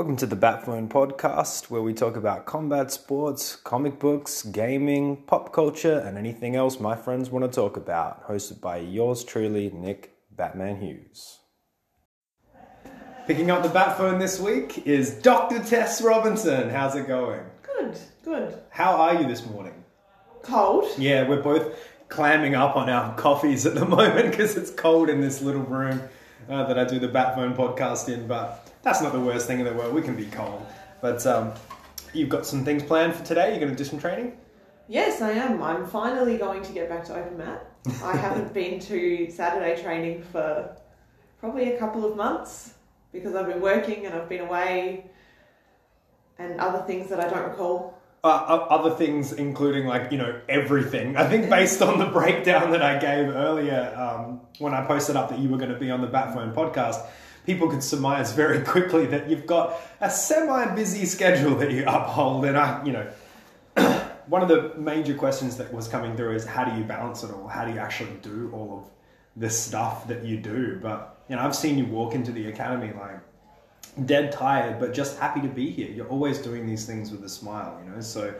Welcome to the Batphone podcast, where we talk about combat sports, comic books, gaming, pop culture, and anything else my friends want to talk about. Hosted by yours truly, Nick Batman Hughes. Picking up the Batphone this week is Dr. Tess Robinson. How's it going? Good, good. How are you this morning? Cold. Yeah, we're both clamming up on our coffees at the moment because it's cold in this little room uh, that I do the Batphone podcast in, but that's not the worst thing in the world. We can be cold. But um, you've got some things planned for today. You're going to do some training? Yes, I am. I'm finally going to get back to open mat. I haven't been to Saturday training for probably a couple of months because I've been working and I've been away and other things that I don't recall. Uh, other things, including like you know everything. I think based on the breakdown that I gave earlier um, when I posted up that you were going to be on the Batphone podcast, people could surmise very quickly that you've got a semi-busy schedule that you uphold. And I, you know, one of the major questions that was coming through is how do you balance it all? How do you actually do all of this stuff that you do? But you know, I've seen you walk into the academy like dead tired, but just happy to be here. You're always doing these things with a smile, you know. So,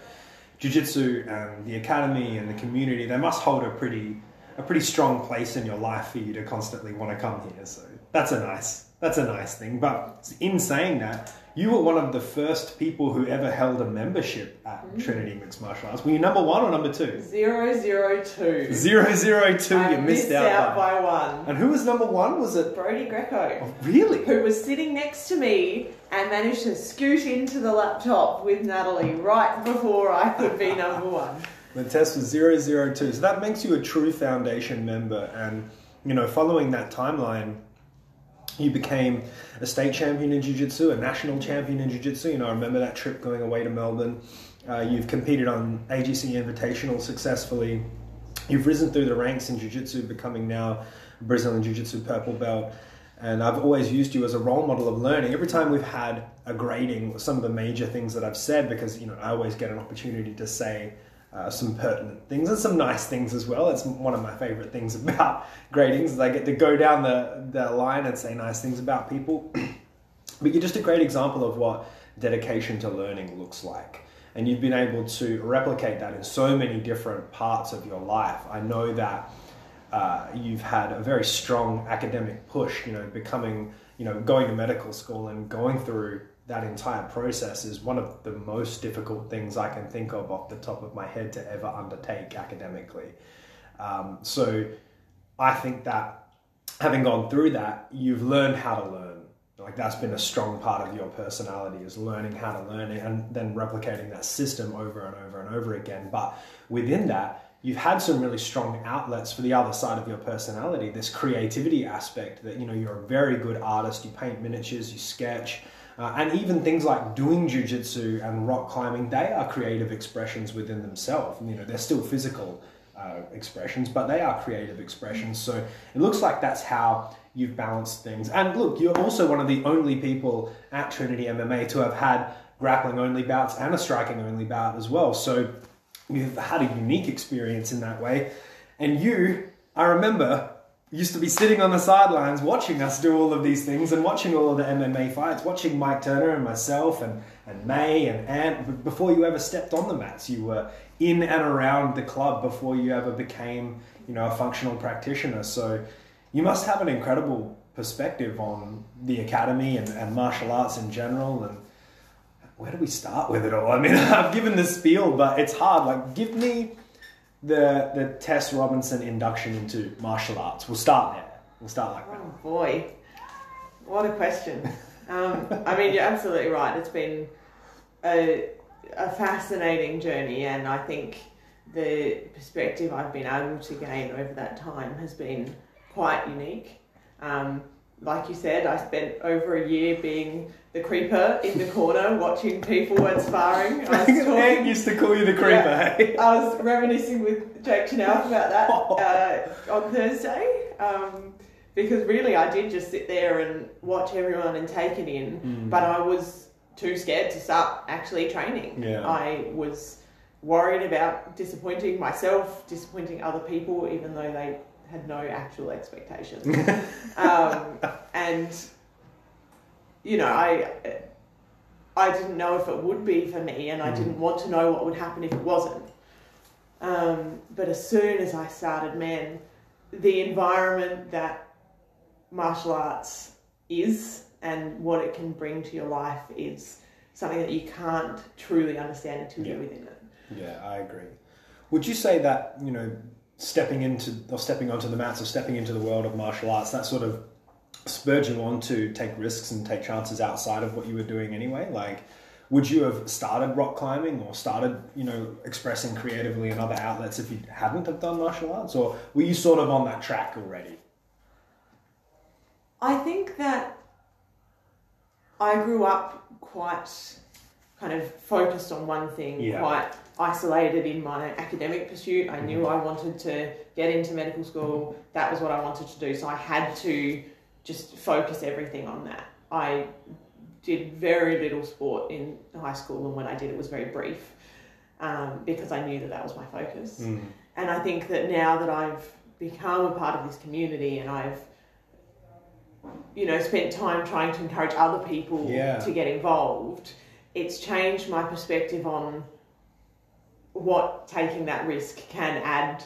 jiu-jitsu and the academy and the community they must hold a pretty a pretty strong place in your life for you to constantly want to come here. So that's a nice that's a nice thing. But in saying that, you were one of the first people who ever held a membership at mm. Trinity Mixed Martial Arts. Were you number one or number two? Zero zero two. Zero zero two. I you missed, missed out, out by. by. one. And who was number one? Was it Brody Greco? Oh, really? Who was sitting next to me and managed to scoot into the laptop with Natalie right before I could be number one. The test was zero zero two. So that makes you a true foundation member. And, you know, following that timeline, you became a state champion in jiu-jitsu, a national champion in jiu-jitsu. You know, I remember that trip going away to Melbourne. Uh, you've competed on AGC Invitational successfully. You've risen through the ranks in jiu-jitsu, becoming now Brazilian jiu-jitsu purple belt. And I've always used you as a role model of learning. Every time we've had a grading, some of the major things that I've said, because you know I always get an opportunity to say uh, some pertinent things and some nice things as well. It's one of my favorite things about gradings is I get to go down the, the line and say nice things about people. but you're just a great example of what dedication to learning looks like. And you've been able to replicate that in so many different parts of your life. I know that uh, you've had a very strong academic push, you know, becoming, you know, going to medical school and going through that entire process is one of the most difficult things I can think of off the top of my head to ever undertake academically. Um, so I think that having gone through that, you've learned how to learn. Like that's been a strong part of your personality is learning how to learn and then replicating that system over and over and over again. But within that, you've had some really strong outlets for the other side of your personality, this creativity aspect that, you know, you're a very good artist, you paint miniatures, you sketch, uh, and even things like doing jujitsu and rock climbing, they are creative expressions within themselves. You know, they're still physical uh, expressions, but they are creative expressions. So it looks like that's how you've balanced things. And look, you're also one of the only people at Trinity MMA to have had grappling only bouts and a striking only bout as well. So you've had a unique experience in that way. And you, I remember used to be sitting on the sidelines watching us do all of these things and watching all of the MMA fights, watching Mike Turner and myself and, and May and Ant. Before you ever stepped on the mats, you were in and around the club before you ever became, you know, a functional practitioner. So you must have an incredible perspective on the academy and, and martial arts in general. And where do we start with it all? I mean, I've given the spiel, but it's hard. Like, give me the the Tess Robinson induction into martial arts? We'll start there. We'll start like that. Oh boy, what a question. Um, I mean, you're absolutely right. It's been a a fascinating journey, and I think the perspective I've been able to gain over that time has been quite unique. Um, like you said, I spent over a year being the creeper in the corner watching people at sparring. I was talking, used to call you the creeper. Yeah, hey? I was reminiscing with Jake Chanel about that uh, on Thursday. Um, because really, I did just sit there and watch everyone and take it in, mm. but I was too scared to start actually training. Yeah. I was worried about disappointing myself, disappointing other people, even though they had no actual expectations. um, and, you know, I I didn't know if it would be for me, and I Mm. didn't want to know what would happen if it wasn't. Um, but as soon as I started, men, the environment that martial arts is and what it can bring to your life is something that you can't truly understand until Yeah. you're within it. Yeah, I agree. Would you say that you know stepping into or stepping onto the mats or stepping into the world of martial arts that sort of spurred you on to take risks and take chances outside of what you were doing anyway? Like, would you have started rock climbing or started you know expressing creatively in other outlets if you hadn't have done martial arts, or were you sort of on that track already? I think that I grew up quite kind of focused on one thing, Yeah. quite isolated in my academic pursuit. I knew I wanted to get into medical school, that was what I wanted to do, so I had to just focus everything on that. I did very little sport in high school, and when I did, it was very brief um, because I knew that that was my focus. Mm. And I think that now that I've become a part of this community and I've, you know, spent time trying to encourage other people Yeah. to get involved, it's changed my perspective on what taking that risk can add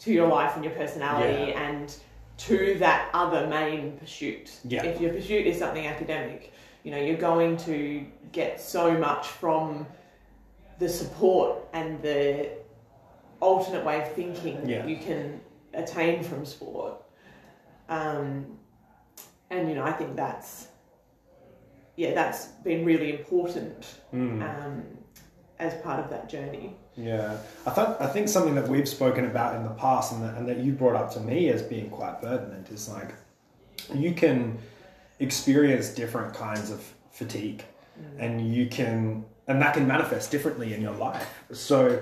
to your life and your personality Yeah. and to that other main pursuit. Yeah. If your pursuit is something academic, you know, you're going to get so much from the support and the alternate way of thinking Yeah. that you can attain from sport. Um, and you know, I think that's yeah, that's been really important Mm. um, as part of that journey. Yeah, I think I think something that we've spoken about in the past, and that, and that you brought up to me as being quite pertinent, is like you can experience different kinds of fatigue, and you can, and that can manifest differently in your life. So,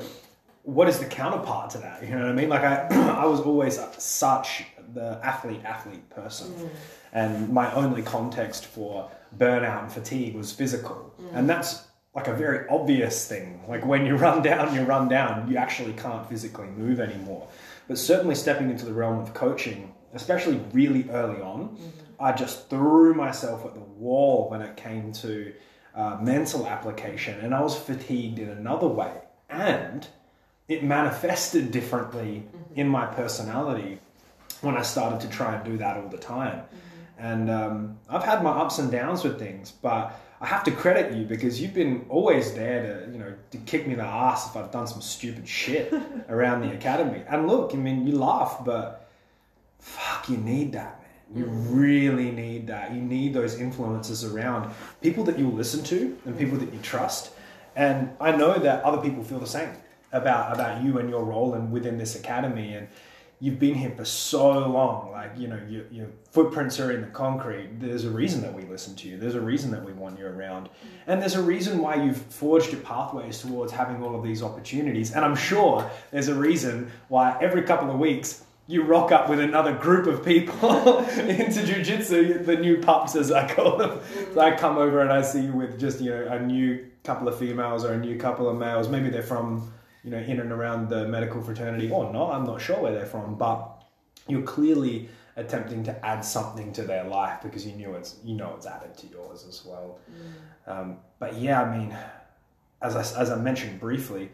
what is the counterpart to that? You know what I mean? Like I, I was always such the athlete athlete person, and my only context for burnout and fatigue was physical, mm. and that's like a very obvious thing. Like when you run down, you run down. You actually can't physically move anymore. But certainly stepping into the realm of coaching, especially really early on, mm-hmm. I just threw myself at the wall when it came to uh, mental application, and I was fatigued in another way, and it manifested differently mm-hmm. in my personality when I started to try and do that all the time. Mm-hmm. And um, I've had my ups and downs with things, but I have to credit you because you've been always there to, you know, to kick me in the ass if I've done some stupid shit around the academy. And look, I mean, you laugh, but fuck, you need that, man. You really need that. You need those influences around people that you'll listen to and people that you trust. And I know that other people feel the same about about you and your role and within this academy. And you've been here for so long. Like you know, your, your footprints are in the concrete. There's a reason that we listen to you. There's a reason that we want you around, mm. and there's a reason why you've forged your pathways towards having all of these opportunities. And I'm sure there's a reason why every couple of weeks you rock up with another group of people into jujitsu, the new pups as I call them. So I come over and I see you with just you know a new couple of females or a new couple of males. Maybe they're from you know in and around the medical fraternity or not. I'm not sure where they're from, but you're clearly attempting to add something to their life because you knew it's you know it's added to yours as well. Um, but yeah, I mean, as I, as I mentioned briefly,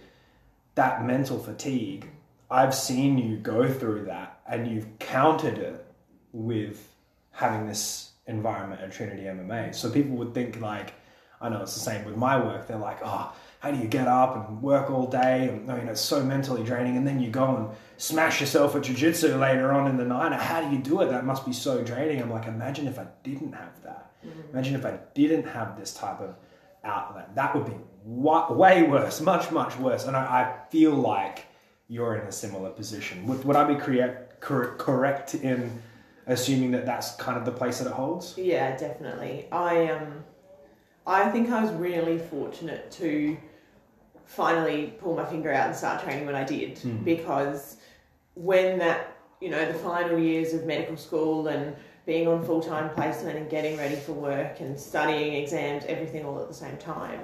that mental fatigue, I've seen you go through that and you've countered it with having this environment at Trinity MMA. So people would think like, I know it's the same with my work. They're like, oh, how do you get up and work all day? And, I mean, it's so mentally draining. And then you go and smash yourself at jiu-jitsu later on in the night. How do you do it? That must be so draining. I'm like, imagine if I didn't have that. Imagine if I didn't have this type of outlet. That would be wa- way worse, much, much worse. And I, I feel like you're in a similar position. Would, would I be correct, cor- correct in assuming that that's kind of the place that it holds? Yeah, definitely. I um, I think I was really fortunate to finally pull my finger out and start training when I did Hmm. because when that you know the final years of medical school and being on full time placement and getting ready for work and studying exams, everything all at the same time,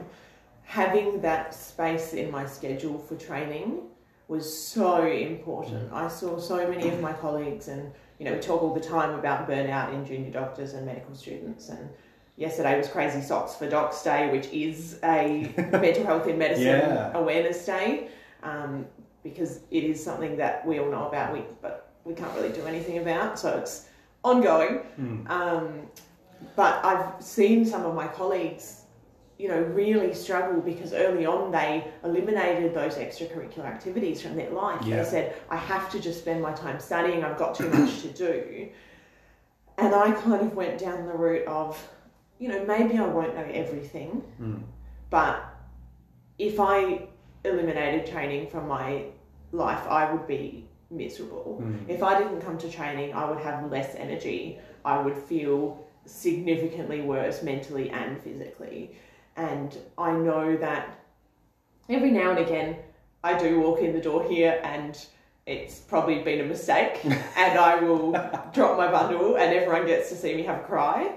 having that space in my schedule for training was so important. I saw so many of my colleagues, and you know, we talk all the time about burnout in junior doctors and medical students, and yesterday was Crazy Socks for Docs Day, which is a mental health in medicine Yeah. awareness day, um, because it is something that we all know about, we, but we can't really do anything about. So it's ongoing. Hmm. Um, but I've seen some of my colleagues, you know, really struggle because early on they eliminated those extracurricular activities from their life. Yeah. They said, I have to just spend my time studying, I've got too much to do. And I kind of went down the route of, you know, maybe I won't know everything, Mm. but if I eliminated training from my life, I would be miserable. Mm. If I didn't come to training, I would have less energy. I would feel significantly worse mentally and physically. And I know that every now and again, I do walk in the door here and it's probably been a mistake, and I will drop my bundle, and everyone gets to see me have a cry.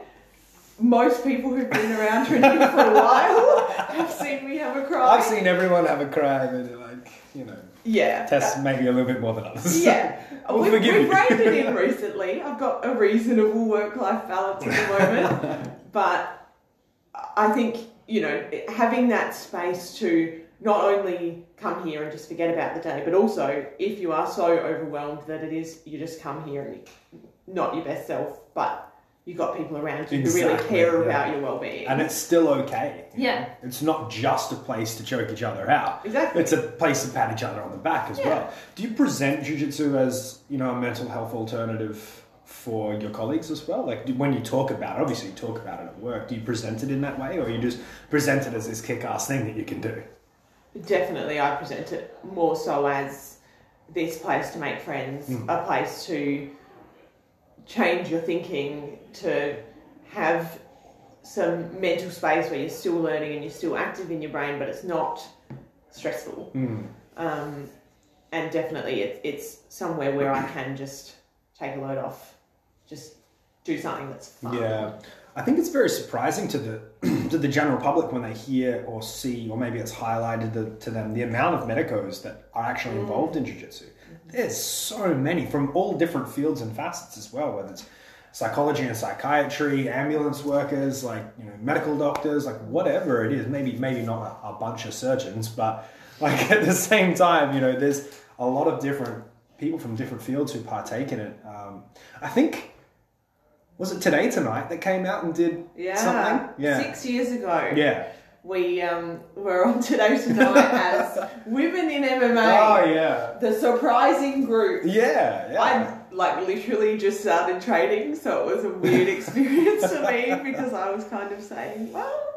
Most people who've been around Trinity for a while have seen me have a cry. I've seen everyone have a cry, but like you know, yeah, Tess maybe a little bit more than others. Yeah, We'll we've, forgive we've reined it in recently. I've got a reasonable work-life balance at the moment, but I think you know having that space to not only come here and just forget about the day, but also if you are so overwhelmed that it is you just come here and not your best self, but you've got people around you who really care yeah. about your well-being. and it's still okay. Yeah. know? it's not just a place to choke each other out. Exactly. It's a place to pat each other on the back as Yeah. well. Do you present jujitsu as you know a mental health alternative for your colleagues as well? Like when you talk about it, obviously you talk about it at work. Do you present it in that way, or you just present it as this kick-ass thing that you can do? Definitely, I present it more so as this place to make friends, Mm. a place to change your thinking, to have some mental space where you're still learning and you're still active in your brain, but it's not stressful. Mm. Um, and definitely, it, it's somewhere where I can just take a load off, just do something that's fun. Yeah, I think it's very surprising to the to the general public when they hear or see, or maybe it's highlighted to, to them the amount of medicos that are actually involved in jiu-jitsu. There's so many from all different fields and facets as well, whether it's psychology and psychiatry, ambulance workers, like you know, medical doctors, like whatever it is. Maybe maybe not a, a bunch of surgeons, but like at the same time, you know, there's a lot of different people from different fields who partake in it. Um, I think was it today tonight that came out and did Yeah. something? Yeah. Six years ago, Yeah. We um, were on Today Tonight as Women in MMA. Oh yeah. The surprising group. Yeah. Yeah. I like literally just started training, so it was a weird experience for me because I was kind of saying, well,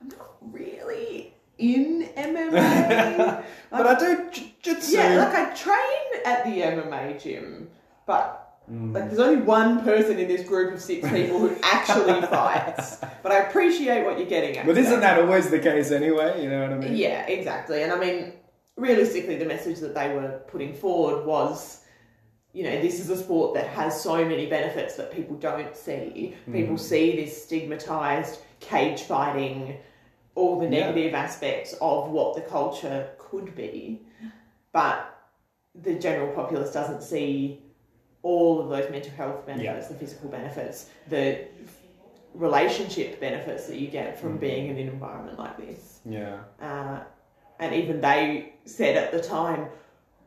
I'm not really in MMA. but I do jiu-jitsu. yeah, like I train at the MMA gym, but Mm. like there's only one person in this group of six people who actually fights. But I appreciate what you're getting at. But isn't that always the case anyway? You know what I mean? Yeah, exactly. And I mean, realistically, the message that they were putting forward was, you know, this is a sport that has so many benefits that people don't see. People see this stigmatized cage fighting, all the Yeah. negative aspects of what the culture could be, but the general populace doesn't see all of those mental health benefits, the physical benefits, the relationship benefits that you get from being in an environment like this. Yeah. Uh, and even they said at the time,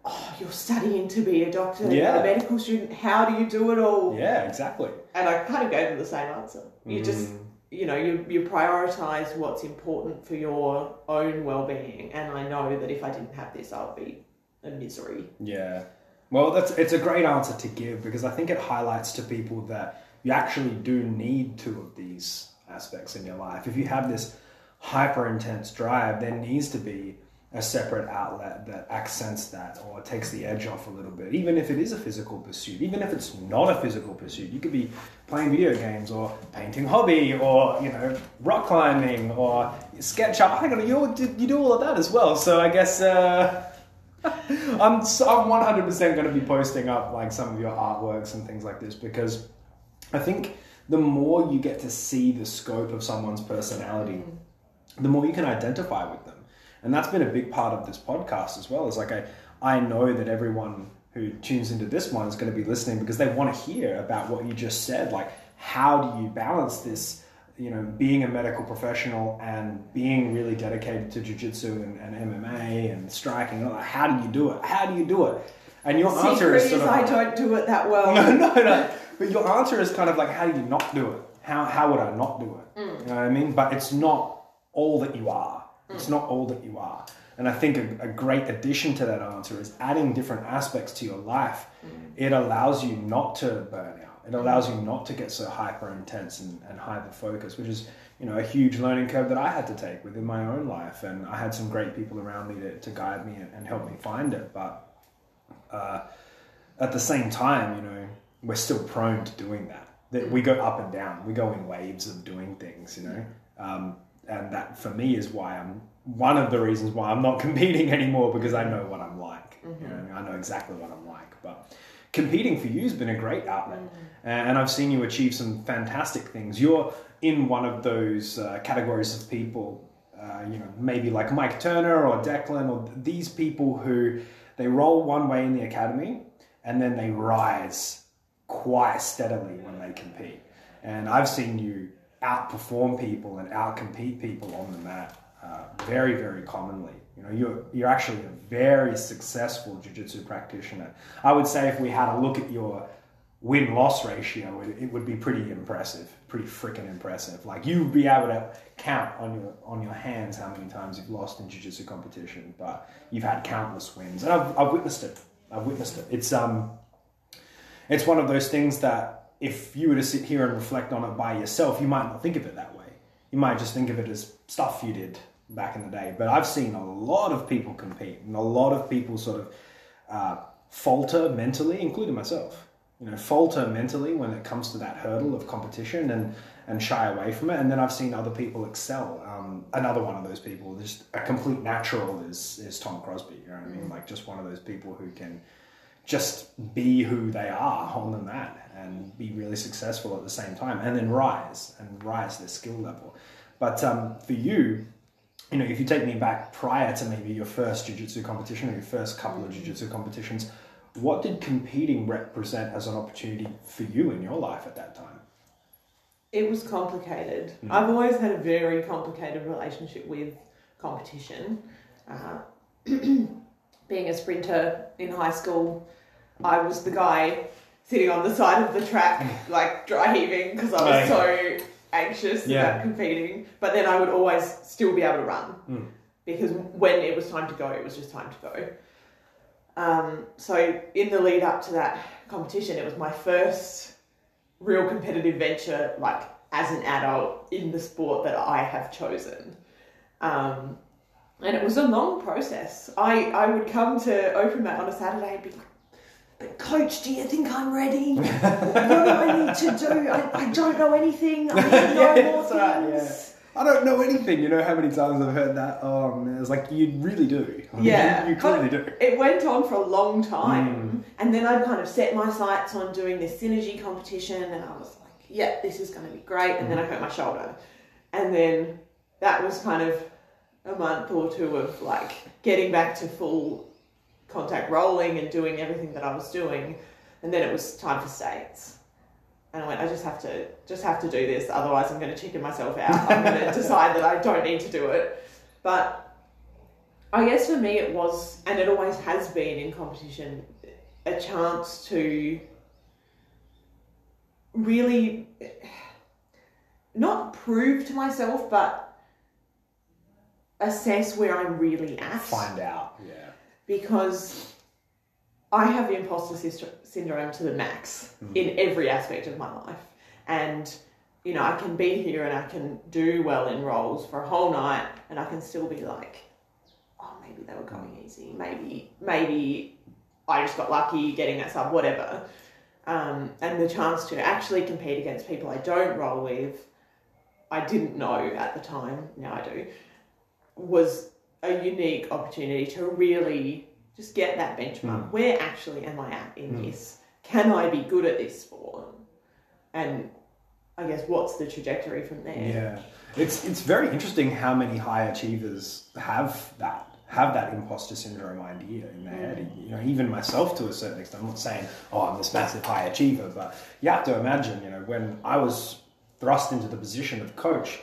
"Oh, you're studying to be a doctor, Yeah. a medical student. How do you do it all?" Yeah. Exactly. And I kind of gave them the same answer. You just, Mm. you know, you you prioritize what's important for your own well-being. And I know that if I didn't have this, I would be a misery. Yeah. Well, that's it's a great answer to give because I think it highlights to people that you actually do need two of these aspects in your life. If you have this hyper intense drive, there needs to be a separate outlet that accents that or takes the edge off a little bit. Even if it is a physical pursuit, even if it's not a physical pursuit, you could be playing video games or painting hobby or you know rock climbing or sketch up. Hang on, you you do all of that as well. So I guess. Uh, I'm so, I'm 100% going to be posting up like some of your artworks and things like this because I think the more you get to see the scope of someone's personality, mm-hmm. the more you can identify with them. And that's been a big part of this podcast as well. Is like I I know that everyone who tunes into this one is going to be listening because they want to hear about what you just said. Like how do you balance this you know, being a medical professional and being really dedicated to jiu-jitsu and, and MMA and striking, like, how do you do it? How do you do it? And your Secret answer is sort of I don't do it that well. no, no, no. But your answer is kind of like, how do you not do it? How, how would I not do it? Mm. You know what I mean? But it's not all that you are. Mm. It's not all that you are. And I think a, a great addition to that answer is adding different aspects to your life. Mm. It allows you not to burn out. It allows you not to get so hyper intense and, and hyper focused, which is, you know, a huge learning curve that I had to take within my own life. And I had some great people around me to, to guide me and, and help me find it. But uh, at the same time, you know, we're still prone to doing that. That we go up and down. We go in waves of doing things, you know. Um, and that for me is why I'm one of the reasons why I'm not competing anymore because I know what I'm like. You know, I know exactly what I'm like. But competing for you has been a great outlet, and I've seen you achieve some fantastic things. You're in one of those uh, categories of people, uh, you know, maybe like Mike Turner or Declan or these people who they roll one way in the academy and then they rise quite steadily when they compete. And I've seen you outperform people and outcompete people on the mat uh, very, very commonly. You know, you're you're actually a very successful jiu-jitsu practitioner. I would say if we had a look at your win-loss ratio, it, it would be pretty impressive, pretty freaking impressive. Like you'd be able to count on your on your hands how many times you've lost in jiu-jitsu competition, but you've had countless wins, and I've, I've witnessed it. I've witnessed it. It's um, it's one of those things that if you were to sit here and reflect on it by yourself, you might not think of it that way. You might just think of it as stuff you did back in the day. But I've seen a lot of people compete, and a lot of people sort of uh, falter mentally, including myself. You know, falter mentally when it comes to that hurdle of competition and and shy away from it. And then I've seen other people excel. Um, another one of those people, just a complete natural, is is Tom Crosby. You know what I mean? Like just one of those people who can just be who they are on the mat and be really successful at the same time and then rise and rise their skill level. But um, for you, you know, if you take me back prior to maybe your first jiu-jitsu competition or your first couple of jiu-jitsu competitions, what did competing represent as an opportunity for you in your life at that time? It was complicated. Mm. I've always had a very complicated relationship with competition. Uh, being a sprinter in high school, I was the guy sitting on the side of the track, like dry heaving, because I was so anxious Yeah. about competing. But then I would always still be able to run Mm. because when it was time to go, it was just time to go. Um, so in the lead up to that competition, it was my first real competitive venture, like as an adult in the sport that I have chosen. Um, and it was a long process. I, I would come to open mat on a Saturday and be like, but coach, do you think I'm ready? what do I need to do? I, I don't know anything. I need to know Yeah, more that's right, yeah. I don't know anything. You know how many times I've heard that? Oh man, it's like you really do. Yeah, you, you clearly do. It went on for a long time, Mm. and then I'd kind of set my sights on doing this synergy competition, and I was like, "Yeah, this is going to be great." And then I hurt my shoulder, and then that was kind of a month or two of like getting back to full contact rolling and doing everything that I was doing, and then it was time for states. And I went, I just have to, just have to do this. Otherwise, I'm going to chicken myself out. I'm going to decide that I don't need to do it. But I guess for me it was, and it always has been in competition, a chance to really not prove to myself, but assess where I'm really at. Find out. Yeah. Because I have the imposter syndrome to the max in every aspect of my life. And, you know, I can be here and I can do well in rolls for a whole night and I can still be like, oh, maybe they were going easy. Maybe, maybe I just got lucky getting that sub, whatever. Um, and the chance to actually compete against people I don't roll with, I didn't know at the time, now I do, was a unique opportunity to really just get that benchmark. Mm. Where actually am I at in Mm. this? Can I be good at this sport? And I guess what's the trajectory from there? Yeah, it's it's very interesting how many high achievers have that have that imposter syndrome idea in their head. You know, even myself to a certain extent. I'm not saying oh I'm this massive high achiever, but you have to imagine. You know, when I was thrust into the position of coach,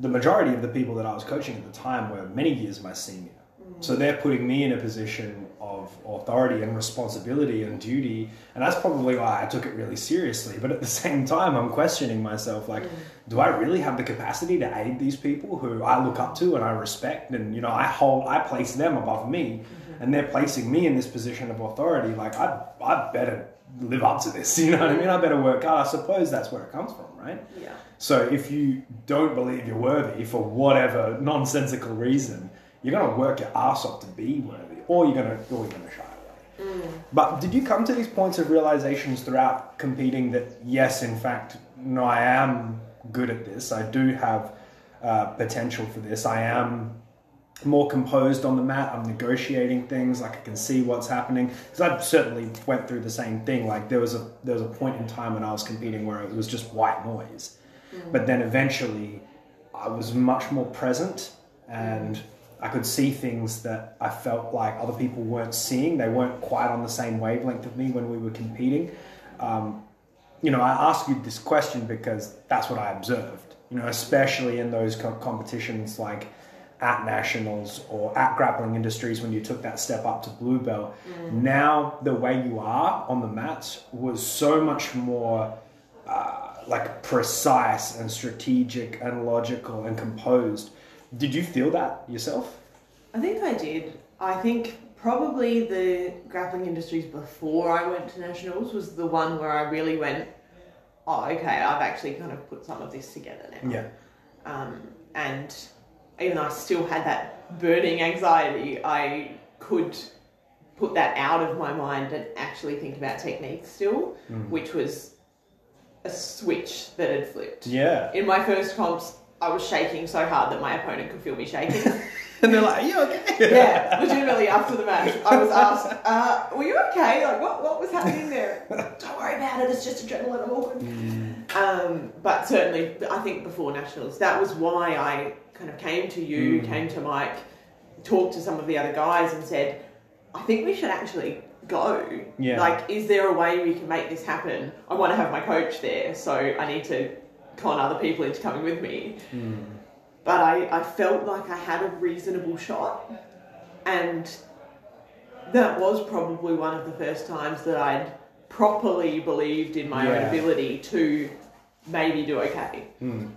the majority of the people that I was coaching at the time were many years my senior. So they're putting me in a position of authority and responsibility and duty, and that's probably why I took it really seriously. But at the same time, I'm questioning myself like, do I really have the capacity to aid these people who I look up to and I respect, and you know, I hold, I place them above me, and they're placing me in this position of authority. Like, I, I better live up to this. You know what I mean? I better work hard. I suppose that's where it comes from, right? Yeah. So if you don't believe you're worthy for whatever nonsensical reason, you're going to work your ass off to be worthy, or you're going to, or you're going to shy away. But did you come to these points of realizations throughout competing that yes, in fact, no, I am good at this. I do have uh, potential for this. I am more composed on the mat. I'm negotiating things. Like I can see what's happening because I certainly went through the same thing. Like there was a there was a point in time when I was competing where it was just white noise, but then eventually I was much more present and I could see things that I felt like other people weren't seeing. They weren't quite on the same wavelength of me when we were competing. Um, you know, I ask you this question because that's what I observed. You know, especially in those co- competitions like at nationals or at grappling industries when you took that step up to blue belt. Now the way you are on the mats was so much more uh, like precise and strategic and logical and composed. Did you feel that yourself? I think I did. I think probably the grappling industries before I went to nationals was the one where I really went, oh, okay, I've actually kind of put some of this together now. Yeah. Um, and even though I still had that burning anxiety, I could put that out of my mind and actually think about technique still, which was a switch that had flipped. Yeah. In my first comps, I was shaking so hard that my opponent could feel me shaking. And they're like, "Are you okay?" yeah, legitimately after the match, I was asked, uh, "Were you okay? Like, what what was happening there?" Don't worry about it. It's just adrenaline. I'm all good. Um, but certainly, I think before nationals, that was why I kind of came to you, hmm. came to Mike, talked to some of the other guys, and said, "I think we should actually go. Yeah. Like, is there a way we can make this happen? I want to have my coach there, so I need to con other people into coming with me." Hmm. but I, I felt like I had a reasonable shot. And that was probably one of the first times that I'd properly believed in my own ability to maybe do okay. Hmm.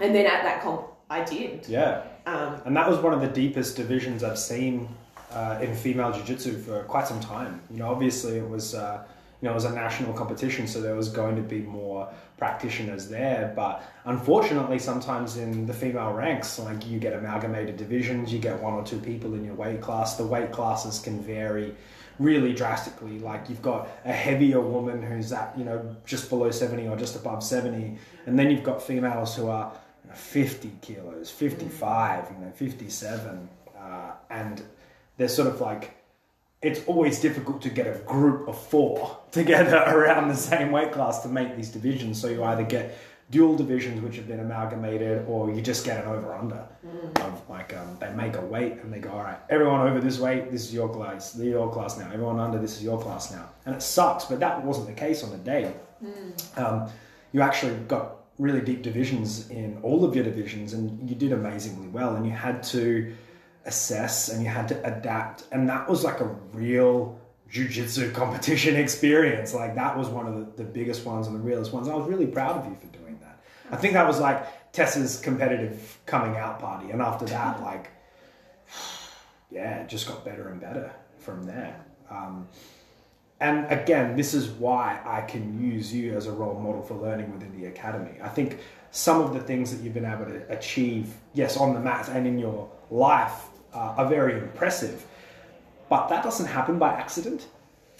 And then at that comp, I did. Yeah. Um, And that was one of the deepest divisions I've seen uh, in female jiu-jitsu for quite some time. You know, obviously it was, uh, you know, it was a national competition, so there was going to be more practitioners there. But unfortunately, sometimes in the female ranks, like you get amalgamated divisions, you get one or two people in your weight class. The weight classes can vary really drastically. Like you've got a heavier woman who's at, you know, just below 70 or just above 70. And then you've got females who are 50 kilos, 55, you know, 57. Uh, and they're sort of like, it's always difficult to get a group of four together around the same weight class to make these divisions. So you either get dual divisions which have been amalgamated, or you just get an over under of like um, they make a weight and they go, all right, everyone over this weight, this is your class, this is your class now. Everyone under, this is your class now, and it sucks. But that wasn't the case on the day. Um, you actually got really deep divisions in all of your divisions, and you did amazingly well. And you had to assess and you had to adapt, and that was like a real jiu-jitsu competition experience. Like that was one of the, the biggest ones and the realest ones. I was really proud of you for doing that. I think that was like Tessa's competitive coming out party, and after that, like, yeah, it just got better and better from there. Um, and again, this is why I can use you as a role model for learning within the academy. I think some of the things that you've been able to achieve, yes, on the mat and in your life, uh, are very impressive. But that doesn't happen by accident.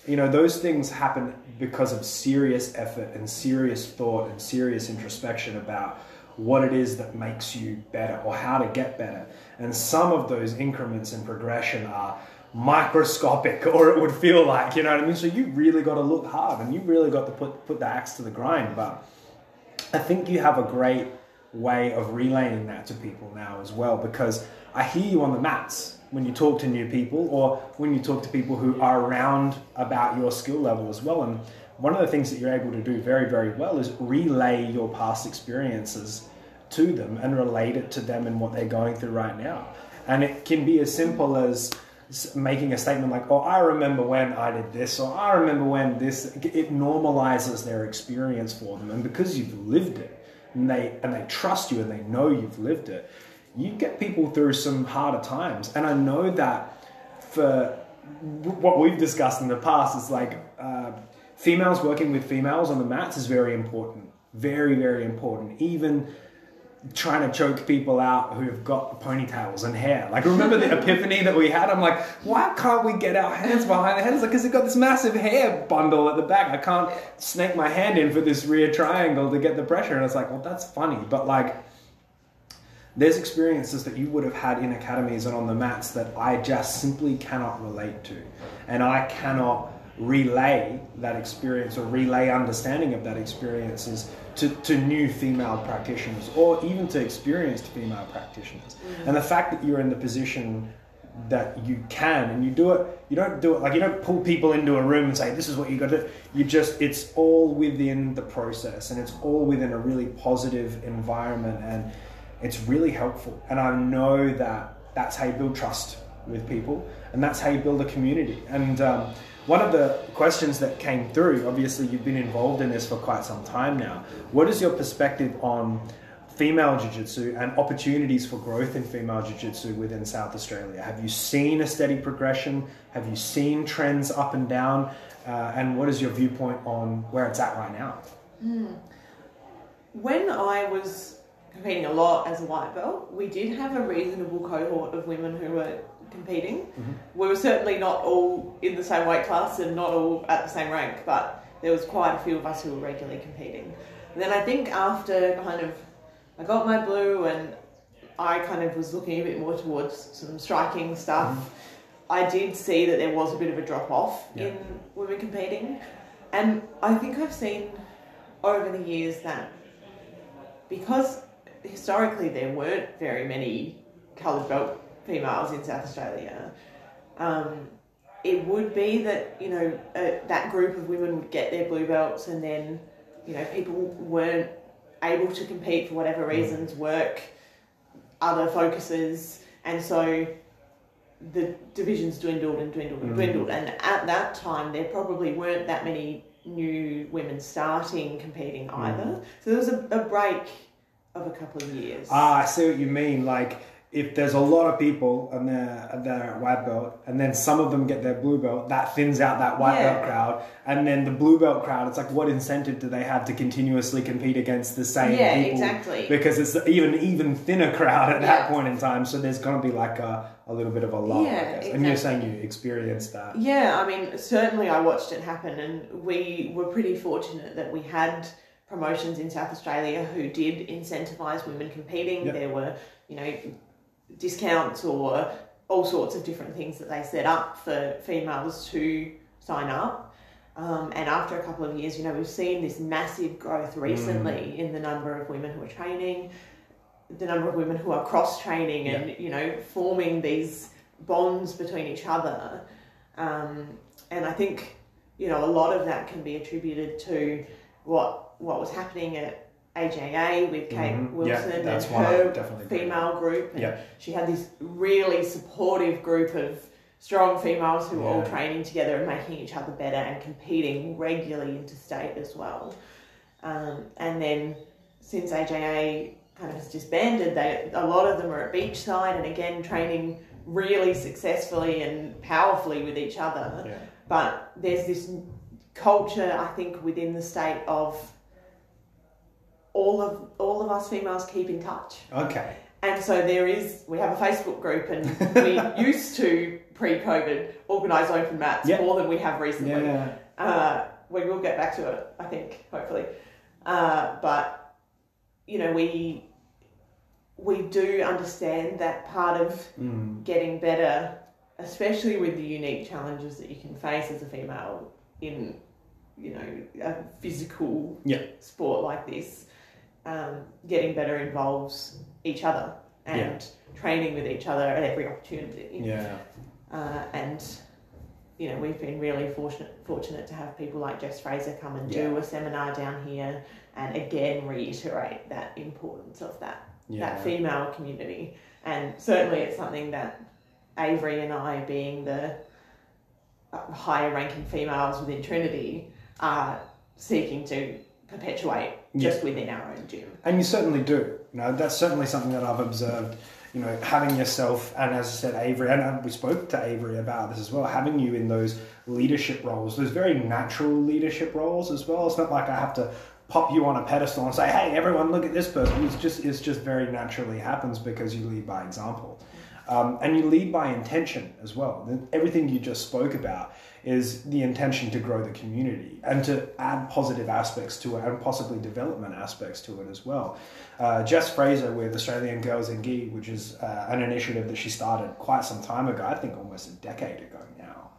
You know, those things happen because of serious effort and serious thought and serious introspection about what it is that makes you better or how to get better. And some of those increments in progression are microscopic, or it would feel like, you know what I mean? So you really got to look hard and you really got to put, put the axe to the grind. But I think you have a great way of relaying that to people now as well because I hear you on the mats when you talk to new people or when you talk to people who are around about your skill level as well. And one of the things that you're able to do very, very well is relay your past experiences to them and relate it to them and what they're going through right now. And it can be as simple as making a statement like, "Oh, I remember when I did this," or "I remember when this." It normalizes their experience for them, and because you've lived it, and they and they trust you and they know you've lived it, you get people through some harder times. And I know that for what we've discussed in the past is like uh, females working with females on the mats is very important, very very important, even trying to choke people out who've got ponytails and hair. Like, remember the epiphany that we had? I'm like, why can't we get our hands behind the head? It's like, because they've got this massive hair bundle at the back. I can't snake my hand in for this rear triangle to get the pressure. And it's like, well, that's funny. But, like, there's experiences that you would have had in academies and on the mats that I just simply cannot relate to. And I cannot relay that experience or relay understanding of that experiences to, to new female practitioners or even to experienced female practitioners. Mm-hmm. And the fact that you're in the position that you can and you do it you don't do it like you don't pull people into a room and say this is what you got to do you just it's all within the process and it's all within a really positive environment and it's really helpful and i know that that's how you build trust with people and that's how you build a community and um, one of the questions that came through, obviously, you've been involved in this for quite some time now. What is your perspective on female jiu-jitsu and opportunities for growth in female jiu-jitsu within South Australia? Have you seen a steady progression? Have you seen trends up and down? Uh, and what is your viewpoint on where it's at right now? Mm. When I was competing a lot as a white belt, we did have a reasonable cohort of women who were competing. Mm-hmm. We were certainly not all in the same weight class and not all at the same rank, but there was quite a few of us who were regularly competing. And then I think after kind of I got my blue and I kind of was looking a bit more towards some striking stuff. Mm-hmm. I did see that there was a bit of a drop off yeah. in women competing, and I think I've seen over the years that because historically there weren't very many coloured belt females in South Australia, um, it would be that you know uh, that group of women would get their blue belts, and then you know people weren't able to compete for whatever mm. reasons, work, other focuses, and so the divisions dwindled and dwindled and mm. dwindled. And at that time, there probably weren't that many new women starting competing mm. either. Mm. So there was a, a break of a couple of years. Ah, I see what you mean. Like if there's a lot of people and they're, they're at white belt and then some of them get their blue belt that thins out that white yeah. belt crowd and then the blue belt crowd it's like what incentive do they have to continuously compete against the same yeah, people exactly because it's even even thinner crowd at yeah. that point in time so there's going to be like a, a little bit of a lull yeah, exactly. and you're saying you experienced that yeah i mean certainly i watched it happen and we were pretty fortunate that we had promotions in south australia who did incentivize women competing yep. there were you know discounts or all sorts of different things that they set up for females to sign up. Um, and after a couple of years, you know, we've seen this massive growth recently mm. in the number of women who are training, the number of women who are cross training yeah. and, you know, forming these bonds between each other. Um, and I think, you know, a lot of that can be attributed to what what was happening at AJA with Kate mm-hmm. Wilson yeah, and her female group. And yeah. she had this really supportive group of strong females who were all training together and making each other better and competing regularly interstate as well. Um, and then since AJA kind of has disbanded, they a lot of them are at beachside and again training really successfully and powerfully with each other. Yeah. But there's this culture, I think, within the state of all of all of us females keep in touch. Okay. And so there is, we have a Facebook group, and we used to pre-COVID organise open mats yep. more than we have recently. Yeah. Uh, we will get back to it, I think, hopefully. Uh, but you know, we we do understand that part of mm. getting better, especially with the unique challenges that you can face as a female in you know a physical sport like this um, getting better involves each other and yeah. training with each other at every opportunity. Yeah. Uh, and you know, we've been really fortunate fortunate to have people like Jess Fraser come and Yeah. do a seminar down here and again reiterate that importance of that that female community. And certainly it's something that Avery and I, being the uh, higher ranking females within Trinity, are seeking to perpetuate just within our own gym. And you certainly do. You know, that's certainly something that I've observed. You know, having yourself, and as I said, Avery, and we spoke to Avery about this as well, having you in those leadership roles, those very natural leadership roles as well. It's not like I have to pop you on a pedestal and say, "Hey, everyone, look at this person." It's just, it's just very naturally happens because you lead by example, um, and you lead by intention as well. Everything you just spoke about is the intention to grow the community and to add positive aspects to it and possibly development aspects to it as well. Uh, Jess Fraser with Australian Girls in Gi, which is uh, an initiative that she started quite some time ago, I think almost a decade ago now.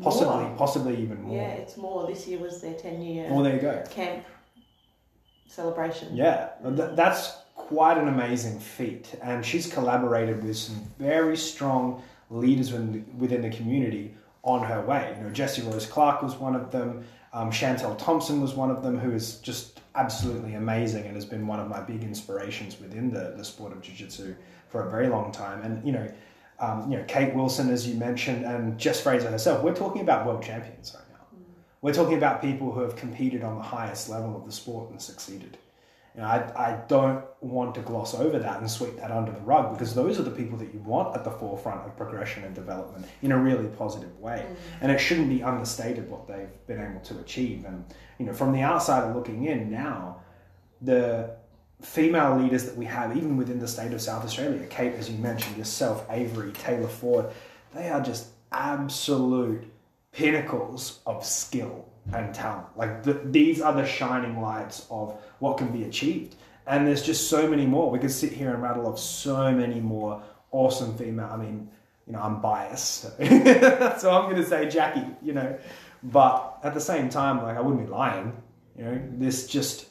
Possibly, More. possibly even more. Yeah, it's more. This year was their 10 year Well, there you go. camp celebration. Yeah, that's quite an amazing feat. And she's collaborated with some very strong leaders within the, within the community on her way. You know, Jessie Rose Clark was one of them. Um, Chantel Thompson was one of them, who is just absolutely amazing and has been one of my big inspirations within the, the sport of jiu-jitsu for a very long time. And, you know, um, you know, Kate Wilson, as you mentioned, and Jess Fraser herself, we're talking about world champions right now. We're talking about people who have competed on the highest level of the sport and succeeded. You know, I, I don't want to gloss over that and sweep that under the rug because those are the people that you want at the forefront of progression and development in a really positive way. Mm. And it shouldn't be understated what they've been able to achieve. And, you know, from the outsider looking in now, the female leaders that we have, even within the state of South Australia, Kate, as you mentioned, yourself, Avery, Taylor Ford, they are just absolute pinnacles of skill and talent. Like the, these are the shining lights of what can be achieved. And there's just so many more. We could sit here and rattle off so many more awesome female. I mean, you know, I'm biased, so, so I'm going to say Jackie. You know, but at the same time, like I wouldn't be lying. You know, this just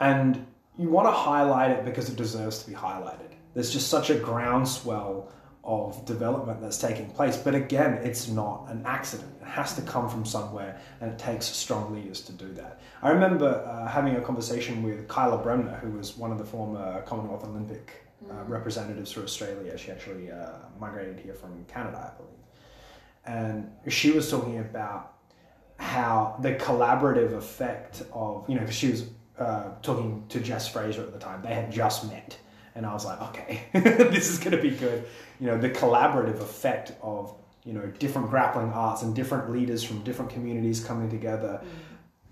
and you want to highlight it because it deserves to be highlighted. There's just such a groundswell of development that's taking place. But again, it's not an accident. It has to come from somewhere, and it takes strong leaders to do that. I remember uh, having a conversation with Kyla Bremner, who was one of the former Commonwealth Olympic uh, representatives for Australia. She actually uh, migrated here from Canada, I believe. And she was talking about how the collaborative effect of, you know, she was uh, talking to Jess Fraser at the time. They had just met. And I was like, okay, this is going to be good. You know, the collaborative effect of, you know, different grappling arts and different leaders from different communities coming together.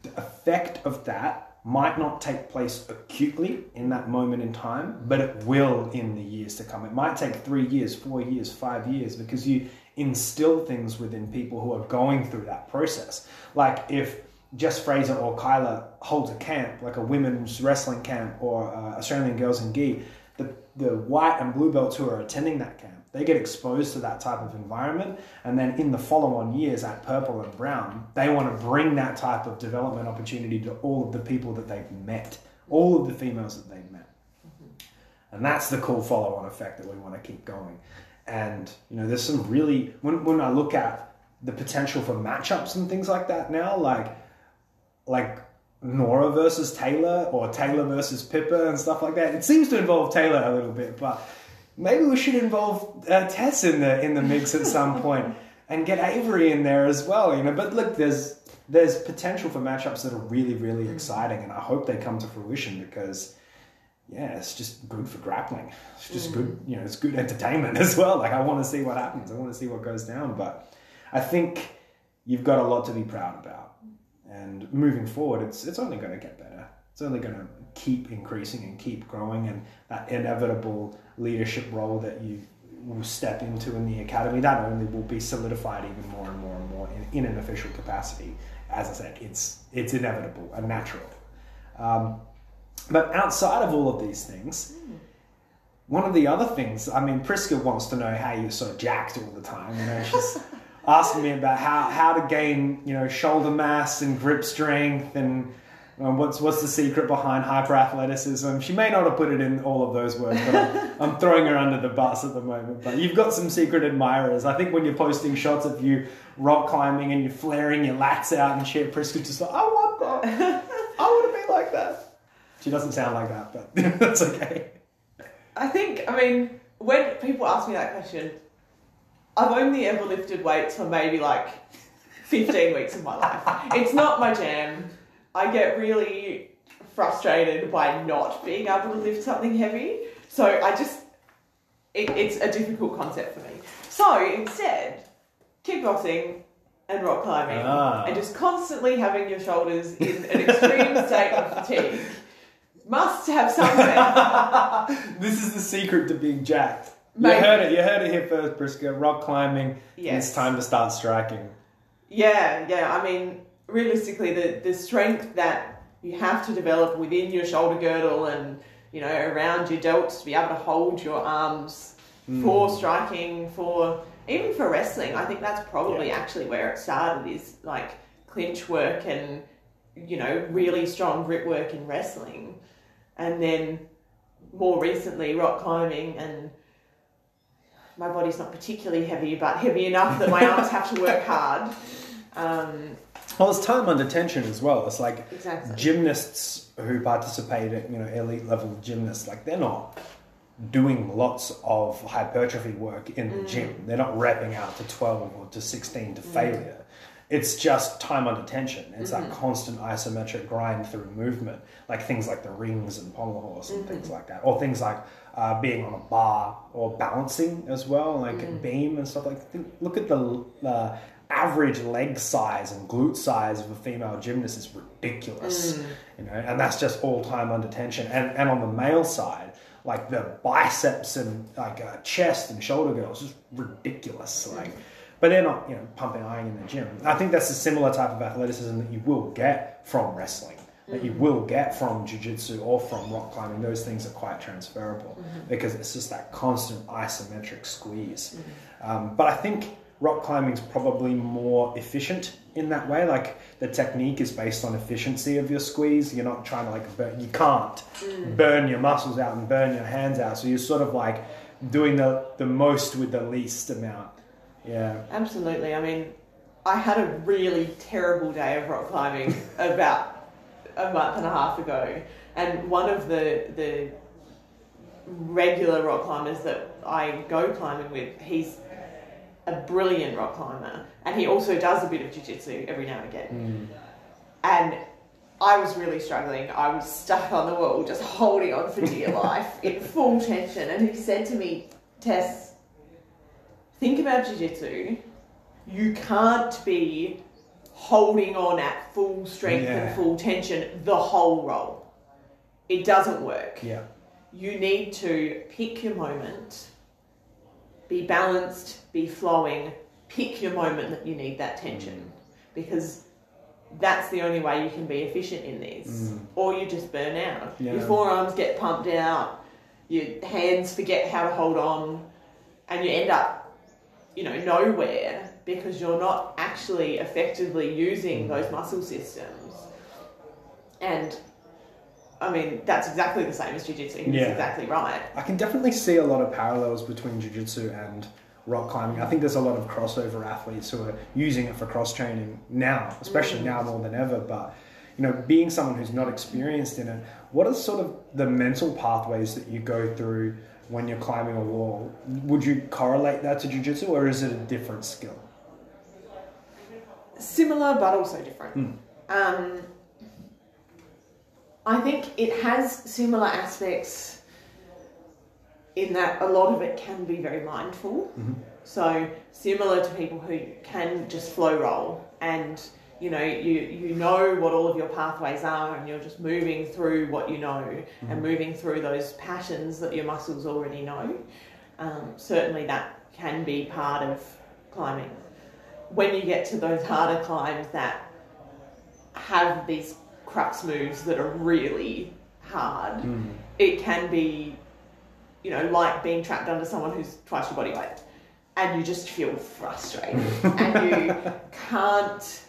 The effect of that might not take place acutely in that moment in time, but it will in the years to come. It might take three years, four years, five years, because you instill things within people who are going through that process. Like if Jess Fraser or Kyla holds a camp, like a women's wrestling camp or uh, Australian Girls in Gi, the, the white and blue belts who are attending that camp, they get exposed to that type of environment. And then in the follow on years at Purple and Brown, they want to bring that type of development opportunity to all of the people that they've met, all of the females that they've met. Mm-hmm. And that's the cool follow on effect that we want to keep going. And, you know, there's some really, when, when I look at the potential for matchups and things like that now, like, like Nora versus Taylor or Taylor versus Pippa and stuff like that. It seems to involve Taylor a little bit, but maybe we should involve uh, Tess in the in the mix at some point and get Avery in there as well. You know, but look, there's there's potential for matchups that are really really exciting, and I hope they come to fruition because. Yeah, it's just good for grappling. It's just good, you know, it's good entertainment as well. Like I want to see what happens. I want to see what goes down. But I think you've got a lot to be proud about. And moving forward, it's it's only going to get better. It's only going to keep increasing and keep growing, and that inevitable leadership role that you will step into in the academy that only will be solidified even more and more and more in, in an official capacity. As I said, it's it's inevitable and natural. Um, but outside of all of these things, one of the other things, I mean, Priska wants to know how you're so jacked all the time. You know, she's asking me about how, how to gain, you know, shoulder mass and grip strength and Um, what's what's the secret behind hyper athleticism? She may not have put it in all of those words, but I'm, I'm throwing her under the bus at the moment. But you've got some secret admirers. I think when you're posting shots of you rock climbing and you're flaring your lats out and shit, Priska's just like, I want that. I want to be like that. She doesn't sound like that, but that's okay. I think, I mean, when people ask me that question, I've only ever lifted weights for maybe like 15 weeks of my life. It's not my jam. I get really frustrated by not being able to lift something heavy. So I just, it, it's a difficult concept for me. So instead, kickboxing and rock climbing Ah. and just constantly having your shoulders in an extreme state of fatigue must have something. This is the secret to being jacked. You heard it. You heard it here first, Priska. Rock climbing. Yes. It's time to start striking. Yeah, yeah. I mean, realistically, the the strength that you have to develop within your shoulder girdle and you know around your delts to be able to hold your arms hmm. for striking, for even for wrestling. I think that's probably actually where it started. Is like clinch work and you know really strong grip work in wrestling, and then more recently rock climbing and. My body's not particularly heavy, but heavy enough that my arms have to work hard. Um, Well, it's time under tension as well. It's like Exactly. gymnasts who participate at you know elite level gymnasts, like they're not doing lots of hypertrophy work in Mm. the gym. They're not repping out to twelve or to sixteen to failure. It's just time under tension. It's Mm-hmm. that constant isometric grind through movement, like things like the rings and pommel horse and Mm-hmm. things like that, or things like uh, being on a bar or balancing as well, like Mm-hmm. beam and stuff like. Think, look at the uh, average leg size and glute size of a female gymnast is ridiculous, Mm. you know, and that's just all time under tension. And and on the male side, like the biceps and like uh, chest and shoulder girls, just ridiculous, like. But they're not, you know, pumping iron in the gym. I think that's a similar type of athleticism that you will get from wrestling, that you mm. will get from jiu-jitsu or from rock climbing. Those things are quite transferable mm-hmm. because it's just that constant isometric squeeze. Mm-hmm. Um, but I think rock climbing is probably more efficient in that way. Like the technique is based on efficiency of your squeeze. You're not trying to like burn, you can't mm. burn your muscles out and burn your hands out. So you're sort of like doing the, the most with the least amount. Yeah. Absolutely. I mean, I had a really terrible day of rock climbing about a month and a half ago, and one of the the regular rock climbers that I go climbing with, he's a brilliant rock climber, and he also does a bit of jiu-jitsu every now and again. Hmm. And I was really struggling. I was stuck on the wall, just holding on for dear life in full tension. And he said to me, Tess, think about jiu-jitsu. You can't be holding on at full strength Yeah. and full tension the whole roll. It doesn't work. Yeah. You need to pick your moment, be balanced, be flowing, pick your moment that you need that tension. Mm. Because that's the only way you can be efficient in this. Mm. Or you just burn out. Your forearms get pumped out, your hands forget how to hold on, and you end up, you know, nowhere because you're not actually effectively using mm. those muscle systems. And I mean, that's exactly the same as jiu-jitsu. Yeah. exactly right. I can definitely see a lot of parallels between jiu-jitsu and rock climbing. I think there's a lot of crossover athletes who are using it for cross training now, especially mm. now more than ever. But you know, being someone who's not experienced in it, what are sort of the mental pathways that you go through when you're climbing a wall? Would you correlate that to jiu-jitsu, or is it a different skill? Similar but also different. Um, I think it has similar aspects in that a lot of it can be very mindful. So similar to people who can just flow roll and you know you you know what all of your pathways are and you're just moving through what you know and moving through those patterns that your muscles already know. Um, certainly that can be part of climbing. When you get to those harder climbs that have these crux moves that are really hard, it can be, you know, like being trapped under someone who's twice your body weight. And you just feel frustrated. and you can't,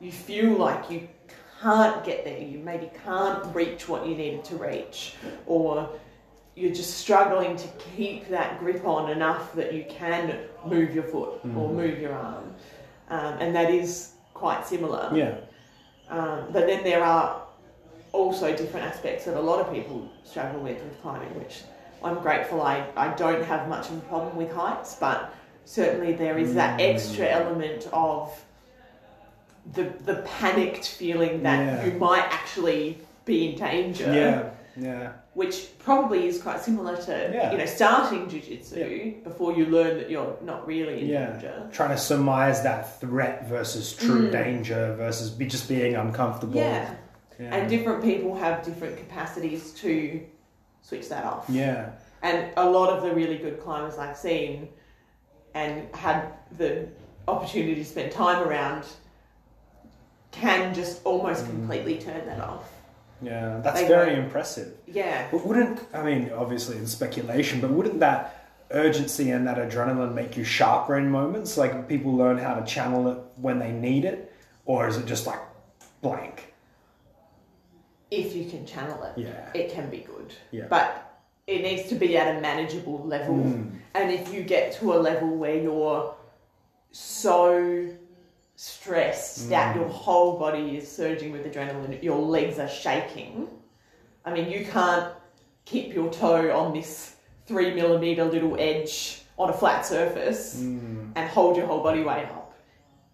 you feel like you can't get there, you maybe can't reach what you needed to reach, or you're just struggling to keep that grip on enough that you can move your foot or move your arm. Um, and that is quite similar. Yeah. Um, but then there are also different aspects that a lot of people struggle with with climbing, which I'm grateful I, I don't have much of a problem with heights, but certainly there is that extra element of the the panicked feeling that Yeah. you might actually be in danger. Yeah. Yeah. Which probably is quite similar to Yeah. you know starting jujitsu before you learn that you're not really in Yeah. danger. Trying to surmise that threat versus true Mm. danger versus be just being uncomfortable. Yeah. Yeah. And different people have different capacities to switch that off. yeah. And a lot of the really good climbers I've seen and had the opportunity to spend time around can just almost Mm. completely turn that off. Yeah. That's They very won't- impressive. Yeah. But wouldn't I mean, obviously in speculation, but wouldn't that urgency and that adrenaline make you sharper in moments? Like people learn how to channel it when they need it, or is it just like blank? If you can channel it, Yeah. it can be good. Yeah. But it needs to be at a manageable level. Mm. And if you get to a level where you're so stressed that Mm. your whole body is surging with adrenaline, your legs are shaking. I mean, you can't keep your toe on this three millimeter little edge on a flat surface Mm. and hold your whole body weight up.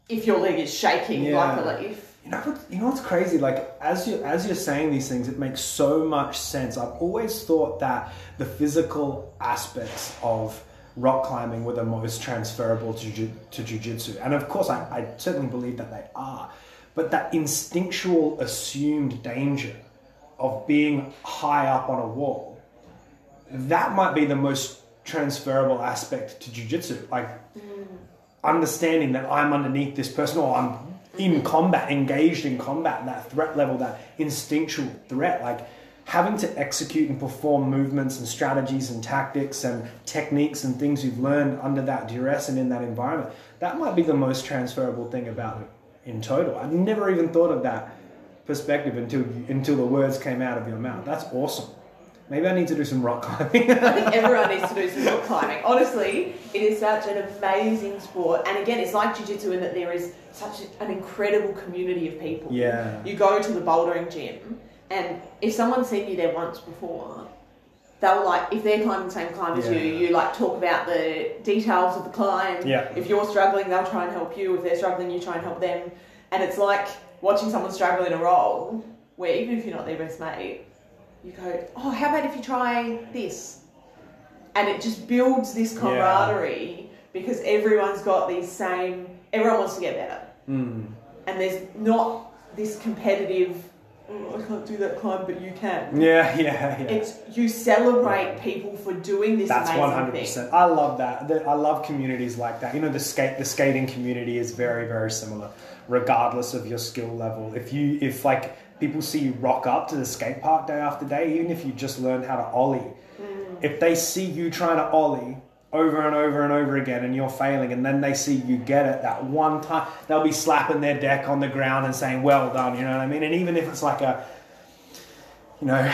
If your leg is shaking like a Yeah. leaf. You know, what, you know what's crazy? Like as you as you're saying these things, it makes so much sense. I've always thought that the physical aspects of rock climbing were the most transferable to ju- to jujitsu, and of course, I, I certainly believe that they are. But that instinctual assumed danger of being high up on a wall, that might be the most transferable aspect to jujitsu. Like understanding that I'm underneath this person or I'm in combat, engaged in combat, that threat level, that instinctual threat, like having to execute and perform movements and strategies and tactics and techniques and things you've learned under that duress and in that environment, that might be the most transferable thing about it in total. I've never even thought of that perspective until until the words came out of your mouth. That's awesome. Maybe I need to do some rock climbing. I think everyone needs to do some rock climbing. Honestly, it is such an amazing sport. And again, it's like jiu-jitsu in that there is such an incredible community of people. yeah. You go to the bouldering gym, and if someone's seen you there once before, they'll like, if they're climbing the same climb as you, Yeah. you like talk about the details of the climb. Yeah. If you're struggling, they'll try and help you. If they're struggling, you try and help them. And it's like watching someone struggle in a roll where even if you're not their best mate, you go, oh, how about if you try this? And it just builds this camaraderie because everyone's got these same, everyone wants to get better. Mm. And there's not this competitive, oh, I can't do that climb, but you can. Yeah, yeah, yeah. It's you celebrate people for doing this That's one hundred percent. I love that. I love communities like that. You know, the skate the skating community is very very similar, regardless of your skill level. If you if like people see you rock up to the skate park day after day, even if you just learned how to ollie, mm. if they see you trying to ollie over and over and over again and you're failing and then they see you get it that one time they'll be slapping their deck on the ground and saying well done you know what i mean and even if it's like a you know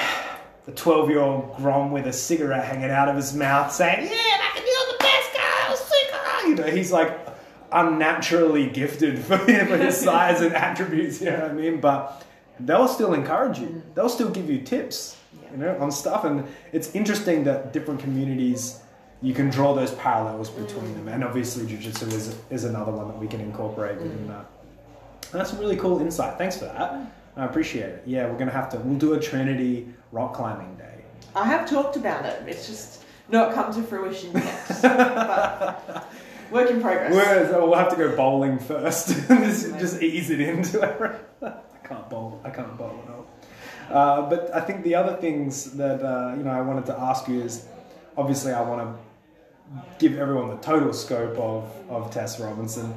the 12 year old Grom with a cigarette hanging out of his mouth saying, Yeah, I can you're the best guy, sick. You know, he's like unnaturally gifted for, for his size and attributes, you know what I mean? But they'll still encourage you, mm. they'll still give you tips, you know, on stuff. And it's interesting that different communities. You can draw those parallels between them, and obviously, jiu-jitsu is, is another one that we can incorporate within that. And that's a really cool insight. Thanks for that. I appreciate it. Yeah, we're gonna have to. We'll do a Trinity rock climbing day. I have talked about it. It's just not come to fruition yet. but work in progress. Whereas we'll have to go bowling first. just, just ease it into it. I can't bowl. I can't bowl at all. Uh, but I think the other things that uh, you know I wanted to ask you is, obviously, I want to give everyone the total scope of of Tess Robinson,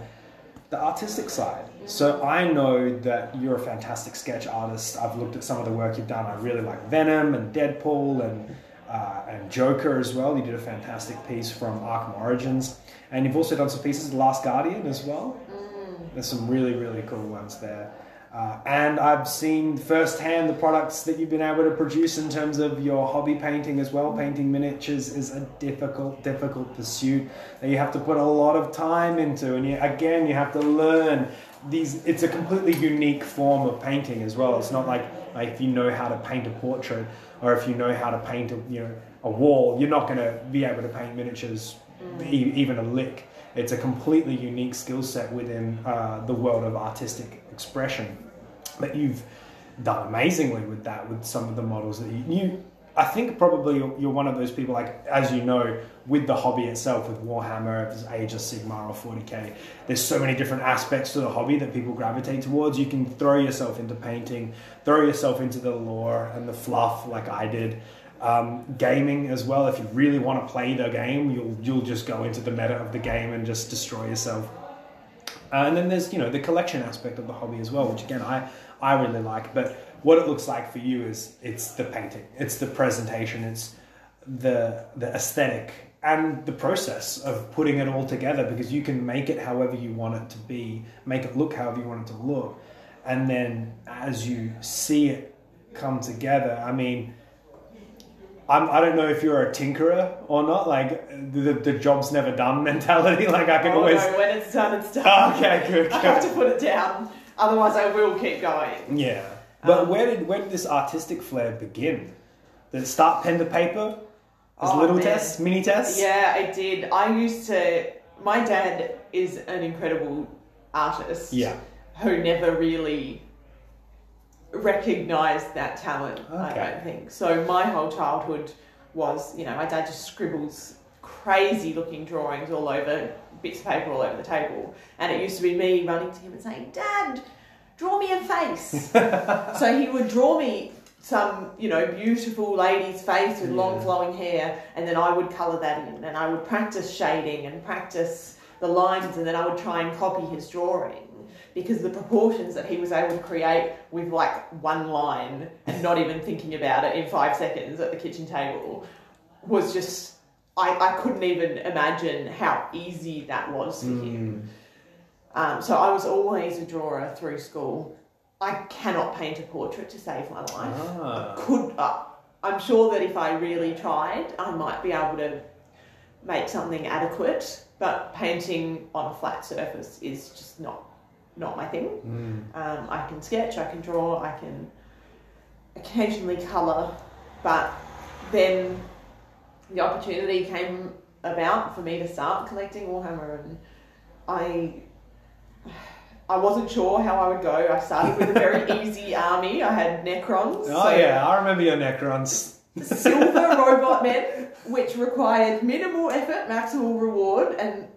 the artistic side. So I know that you're a fantastic sketch artist. I've looked at some of the work you've done. I really like Venom and Deadpool and uh, and Joker as well. You did a fantastic piece from Arkham Origins, and you've also done some pieces of The Last Guardian as well. There's some really really cool ones there. Uh, and I've seen firsthand the products that you've been able to produce in terms of your hobby painting as well. Painting miniatures is a difficult, difficult pursuit that you have to put a lot of time into, and you, again, you have to learn these. It's a completely unique form of painting as well. It's not like, like if you know how to paint a portrait or if you know how to paint a you know a wall, you're not going to be able to paint miniatures e- even a lick. It's a completely unique skill set within uh, the world of artistic expression. But you've done amazingly with that with some of the models that you. I think probably you're, one of those people, like as you know, with the hobby itself, with Warhammer, if Age of Sigmar or 40k, there's so many different aspects to the hobby that people gravitate towards. You can throw yourself into painting, throw yourself into the lore and the fluff, like I did. Um, gaming as well. If you really want to play the game, you'll you'll just go into the meta of the game and just destroy yourself. Uh, and then there's you know the collection aspect of the hobby as well, which again I I really like. But what it looks like for you is it's the painting, it's the presentation, it's the the aesthetic and the process of putting it all together because you can make it however you want it to be, make it look however you want it to look, and then as you see it come together, I mean. I'm, I don't know if you're a tinkerer or not, like the, the job's never done mentality. Like I can Oh, always. no, when it's done, it's done. Okay, good, I have to put it down, otherwise I will keep going. Yeah. But Um, where did where did this artistic flair begin? Did it start pen to paper? As Oh, little man. tests, mini tests? Yeah, I did. I used to. My dad is an incredible artist. Yeah. Who never really recognized that talent. I don't think so. My whole childhood was, you know, my dad just scribbles crazy looking drawings all over bits of paper all over the table, and it used to be me running to him and saying, "Dad, draw me a face." so he would draw me some, you know, beautiful lady's face with long flowing hair, and then I would colour that in, and I would practice shading and practice the lines, and then I would try and copy his drawing because the proportions that he was able to create with like one line and not even thinking about it in five seconds at the kitchen table was just. I, I couldn't even imagine how easy that was for him. Mm. Um, so I was always a drawer through school. I cannot paint a portrait to save my life. Ah. Could uh, I'm sure that if I really tried, I might be able to make something adequate. But painting on a flat surface is just not not my thing. Mm. Um, I can sketch, I can draw, I can occasionally colour, but then the opportunity came about for me to start collecting Warhammer, and I I wasn't sure how I would go. I started with a very easy army. I had Necrons, Oh yeah, I remember your Necrons. silver robot men, which required minimal effort, maximal reward, and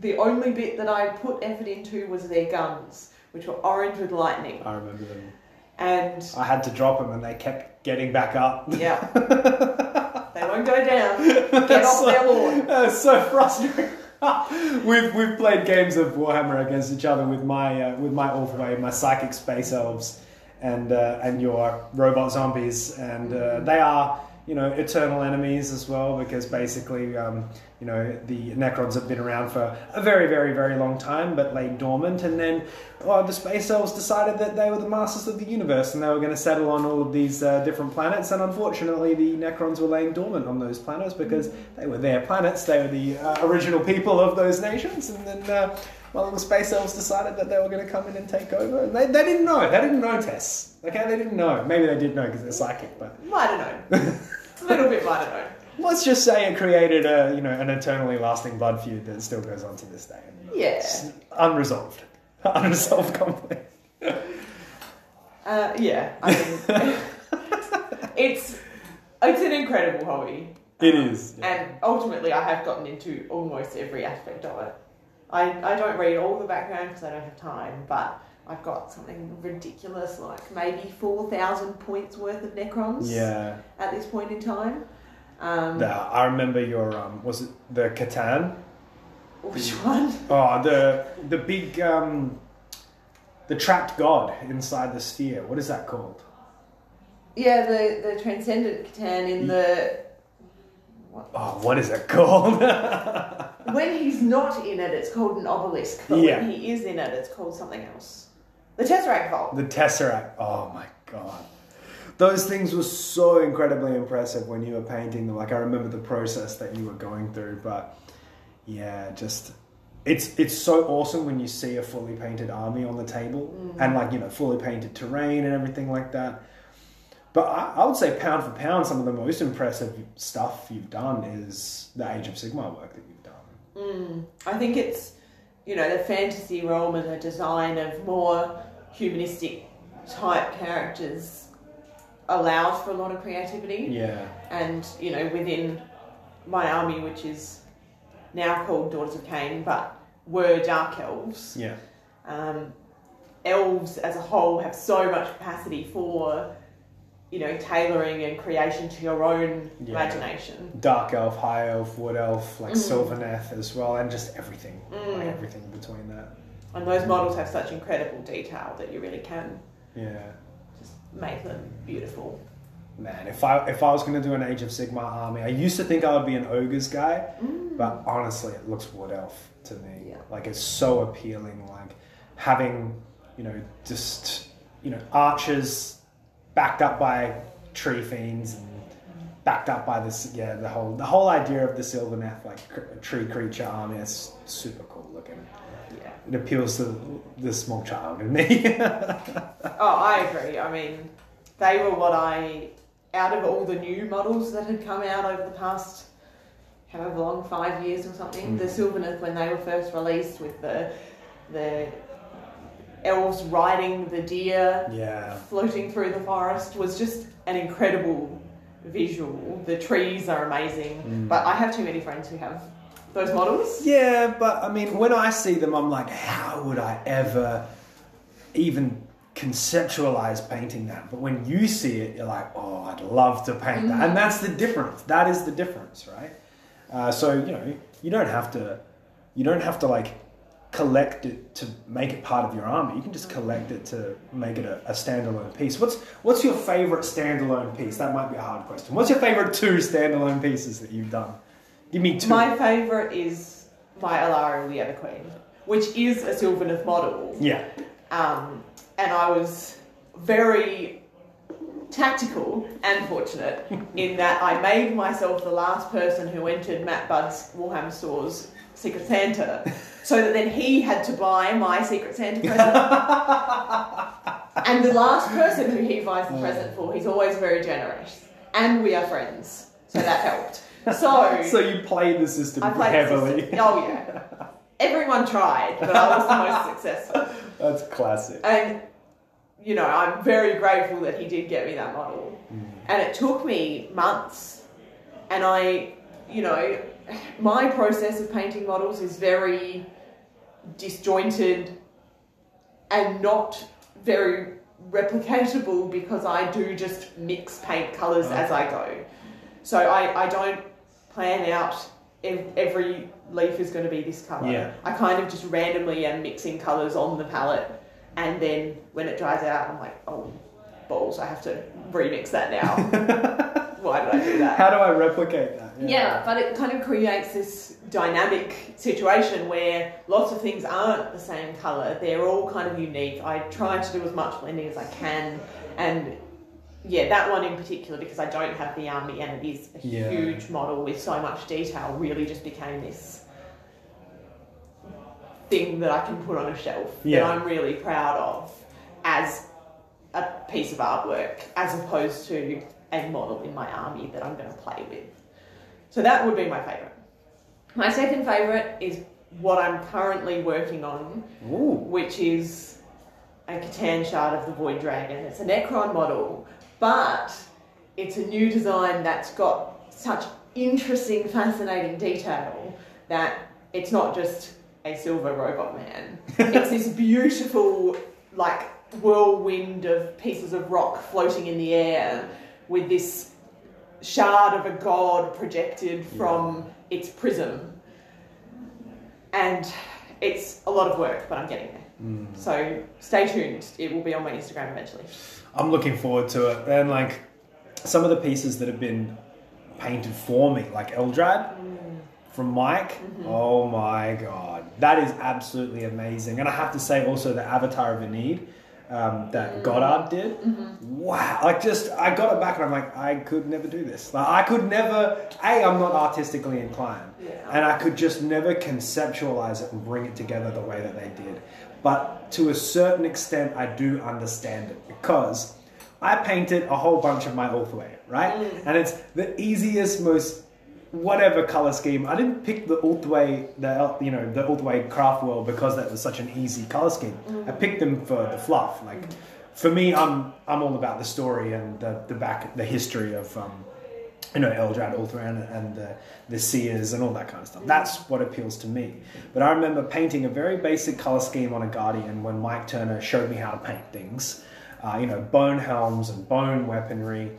the only bit that I put effort into was their guns, which were orange with lightning. I remember them. And I had to drop them and they kept getting back up. yeah, they won't go down. Get off so, their lawn. That's so frustrating. we've we've played games of Warhammer against each other with my uh, with my Ulthwé, my psychic space elves, and uh, and your robot zombies, and uh, they are you know eternal enemies as well because basically um, you know the Necrons have been around for a very very very long time but lay dormant, and then oh, the space elves decided that they were the masters of the universe and they were going to settle on all of these uh, different planets, and unfortunately the Necrons were laying dormant on those planets because they were their planets, they were the uh, original people of those nations, and then. Uh, well, the space elves decided that they were going to come in and take over, and they, they didn't know. They didn't know Tess. Okay, they didn't know. Maybe they did know because they're psychic, but I don't a little bit have known. let's just say it created a you know an eternally lasting blood feud that still goes on to this day. Yeah. It's unresolved, unresolved conflict. Uh, yeah. I mean, it's it's an incredible hobby. It Um, is, yeah. And ultimately, I have gotten into almost every aspect of it. I, I don't read all the background because I don't have time, but I've got something ridiculous like maybe 4,000 points worth of Necrons Yeah, at this point in time. Um, the, I remember your um, was it the C'tan? which one? Oh, the the big um, the trapped god inside the sphere. What is that called? Yeah, the, the Transcendent C'tan in the. What? Oh, what is it called? When he's not in it, it's called an obelisk, but Yeah. when he is in it, it's called something else. The Tesseract Vault. The Tesseract. Oh my god. Those things were so incredibly impressive when you were painting them. Like I remember the process that you were going through, but yeah, just it's it's so awesome when you see a fully painted army on the table mm. and like you know fully painted terrain and everything like that. But I, I would say pound for pound, some of the most impressive stuff you've done is the Age of Sigmar work that you've done. Mm. I think it's, you know, the fantasy realm and the design of more humanistic type characters allows for a lot of creativity. Yeah, And, you know, within my army, which is now called Daughters of Khaine, but were Dark Elves, yeah, um, elves as a whole have so much capacity for, you know, tailoring and creation to your own Yeah. imagination. dark elf, high elf, wood elf, like Mm. Sylvaneth as well, and just everything, like Mm. everything between that. And those models have such incredible detail that you really can Yeah. just make them beautiful. Man, if I if I was gonna do an Age of Sigmar army, I used to think I would be an ogres guy, mm. but honestly, it looks wood elf to me. Yeah. Like it's so appealing. Like having you know just you know archers backed up by tree fiends and backed up by this yeah the whole the whole idea of the silver Sylvaneth like cr- tree creature army is super cool looking. Yeah. It appeals to the small child in me. Oh, I agree. I mean, they were what I, out of all the new models that had come out over the past, however long, five years or something, Mm. the Sylvaneth when they were first released with the the elves riding the deer yeah. floating through the forest was just an incredible visual. The trees are amazing, Mm. but I have too many friends who have those models. Yeah, but I mean, when I see them, I'm like, how would I ever even conceptualize painting that? But when you see it, you're like, oh, I'd love to paint that. And that's the difference. That is the difference, right? Uh, so you know, you don't have to, you don't have to like collect it to make it part of your army. You can just collect it to make it a, a standalone piece. What's what's your favorite standalone piece? That might be a hard question. What's your favorite two standalone pieces that you've done? Give me two. My favourite is my Alarielle the Ever Queen, which is a Sylvaneth model. yeah. Um, and I was very tactical and fortunate in that I made myself the last person who entered Matt Bud's Warhammer Store's Secret Santa, so that then he had to buy my Secret Santa present. and the last person who he buys the present for, he's always very generous. And we are friends, so that helped. So, So you played the system I played the heavily. system. Oh yeah. Everyone tried, but I was the most successful. That's classic. And you know, I'm very grateful that he did get me that model. Mm. And it took me months. And I, you know, my process of painting models is very disjointed and not very replicatable because I do just mix paint colours as I go. Uh-huh. So I, I don't plan out ev- every leaf is going to be this colour. Yeah. I kind of just randomly am mixing colours on the palette and then when it dries out I'm like, oh balls, I have to remix that now. Why did I do that? How do I replicate that? Yeah, but it kind of creates this dynamic situation where lots of things aren't the same colour. They're all kind of unique. I try to do as much blending as I can, and yeah, that one in particular because I don't have the army and it is a Yeah. huge model with so much detail. Really, just became this thing that I can put on a shelf Yeah. that I'm really proud of as a piece of artwork, as opposed to a model in my army that I'm going to play with. So that would be my favourite. My second favourite is what I'm currently working on, Ooh. which is a C'tan Shard of the Void Dragon. It's a Necron model, but it's a new design that's got such interesting, fascinating detail that it's not just a silver robot man. it's this beautiful, like, whirlwind of pieces of rock floating in the air with this shard of a god projected from its prism. And it's a lot of work, but I'm getting there. Mm. So stay tuned. It will be on my Instagram eventually. I'm looking forward to it. And like some of the pieces that have been painted for me, like Eldrad from Mike. Mm-hmm. Oh my god, that is absolutely amazing. And I have to say also the Avatar of Enid. um, that mm. Goddard did. Mm-hmm. Wow! Like just I got it back and I'm like I could never do this. Like I could never. A I'm not artistically inclined, Yeah. and I could just never conceptualize it and bring it together the way that they did. But to a certain extent, I do understand it because I painted a whole bunch of my Ulthwé, right? Mm. And it's the easiest, most whatever color scheme. I didn't pick the Ulthwé, the you know the Ulthwé craft world because that was such an easy color scheme. Mm. I picked them for the fluff. Like mm. for me, I'm I'm all about the story and the the back the history of. Um, you know, Eldrad, Ulthran, and the, the Seers and all that kind of stuff. That's what appeals to me. But I remember painting a very basic color scheme on a Guardian when Mike Turner showed me how to paint things. Uh, you know, bone helms and bone weaponry,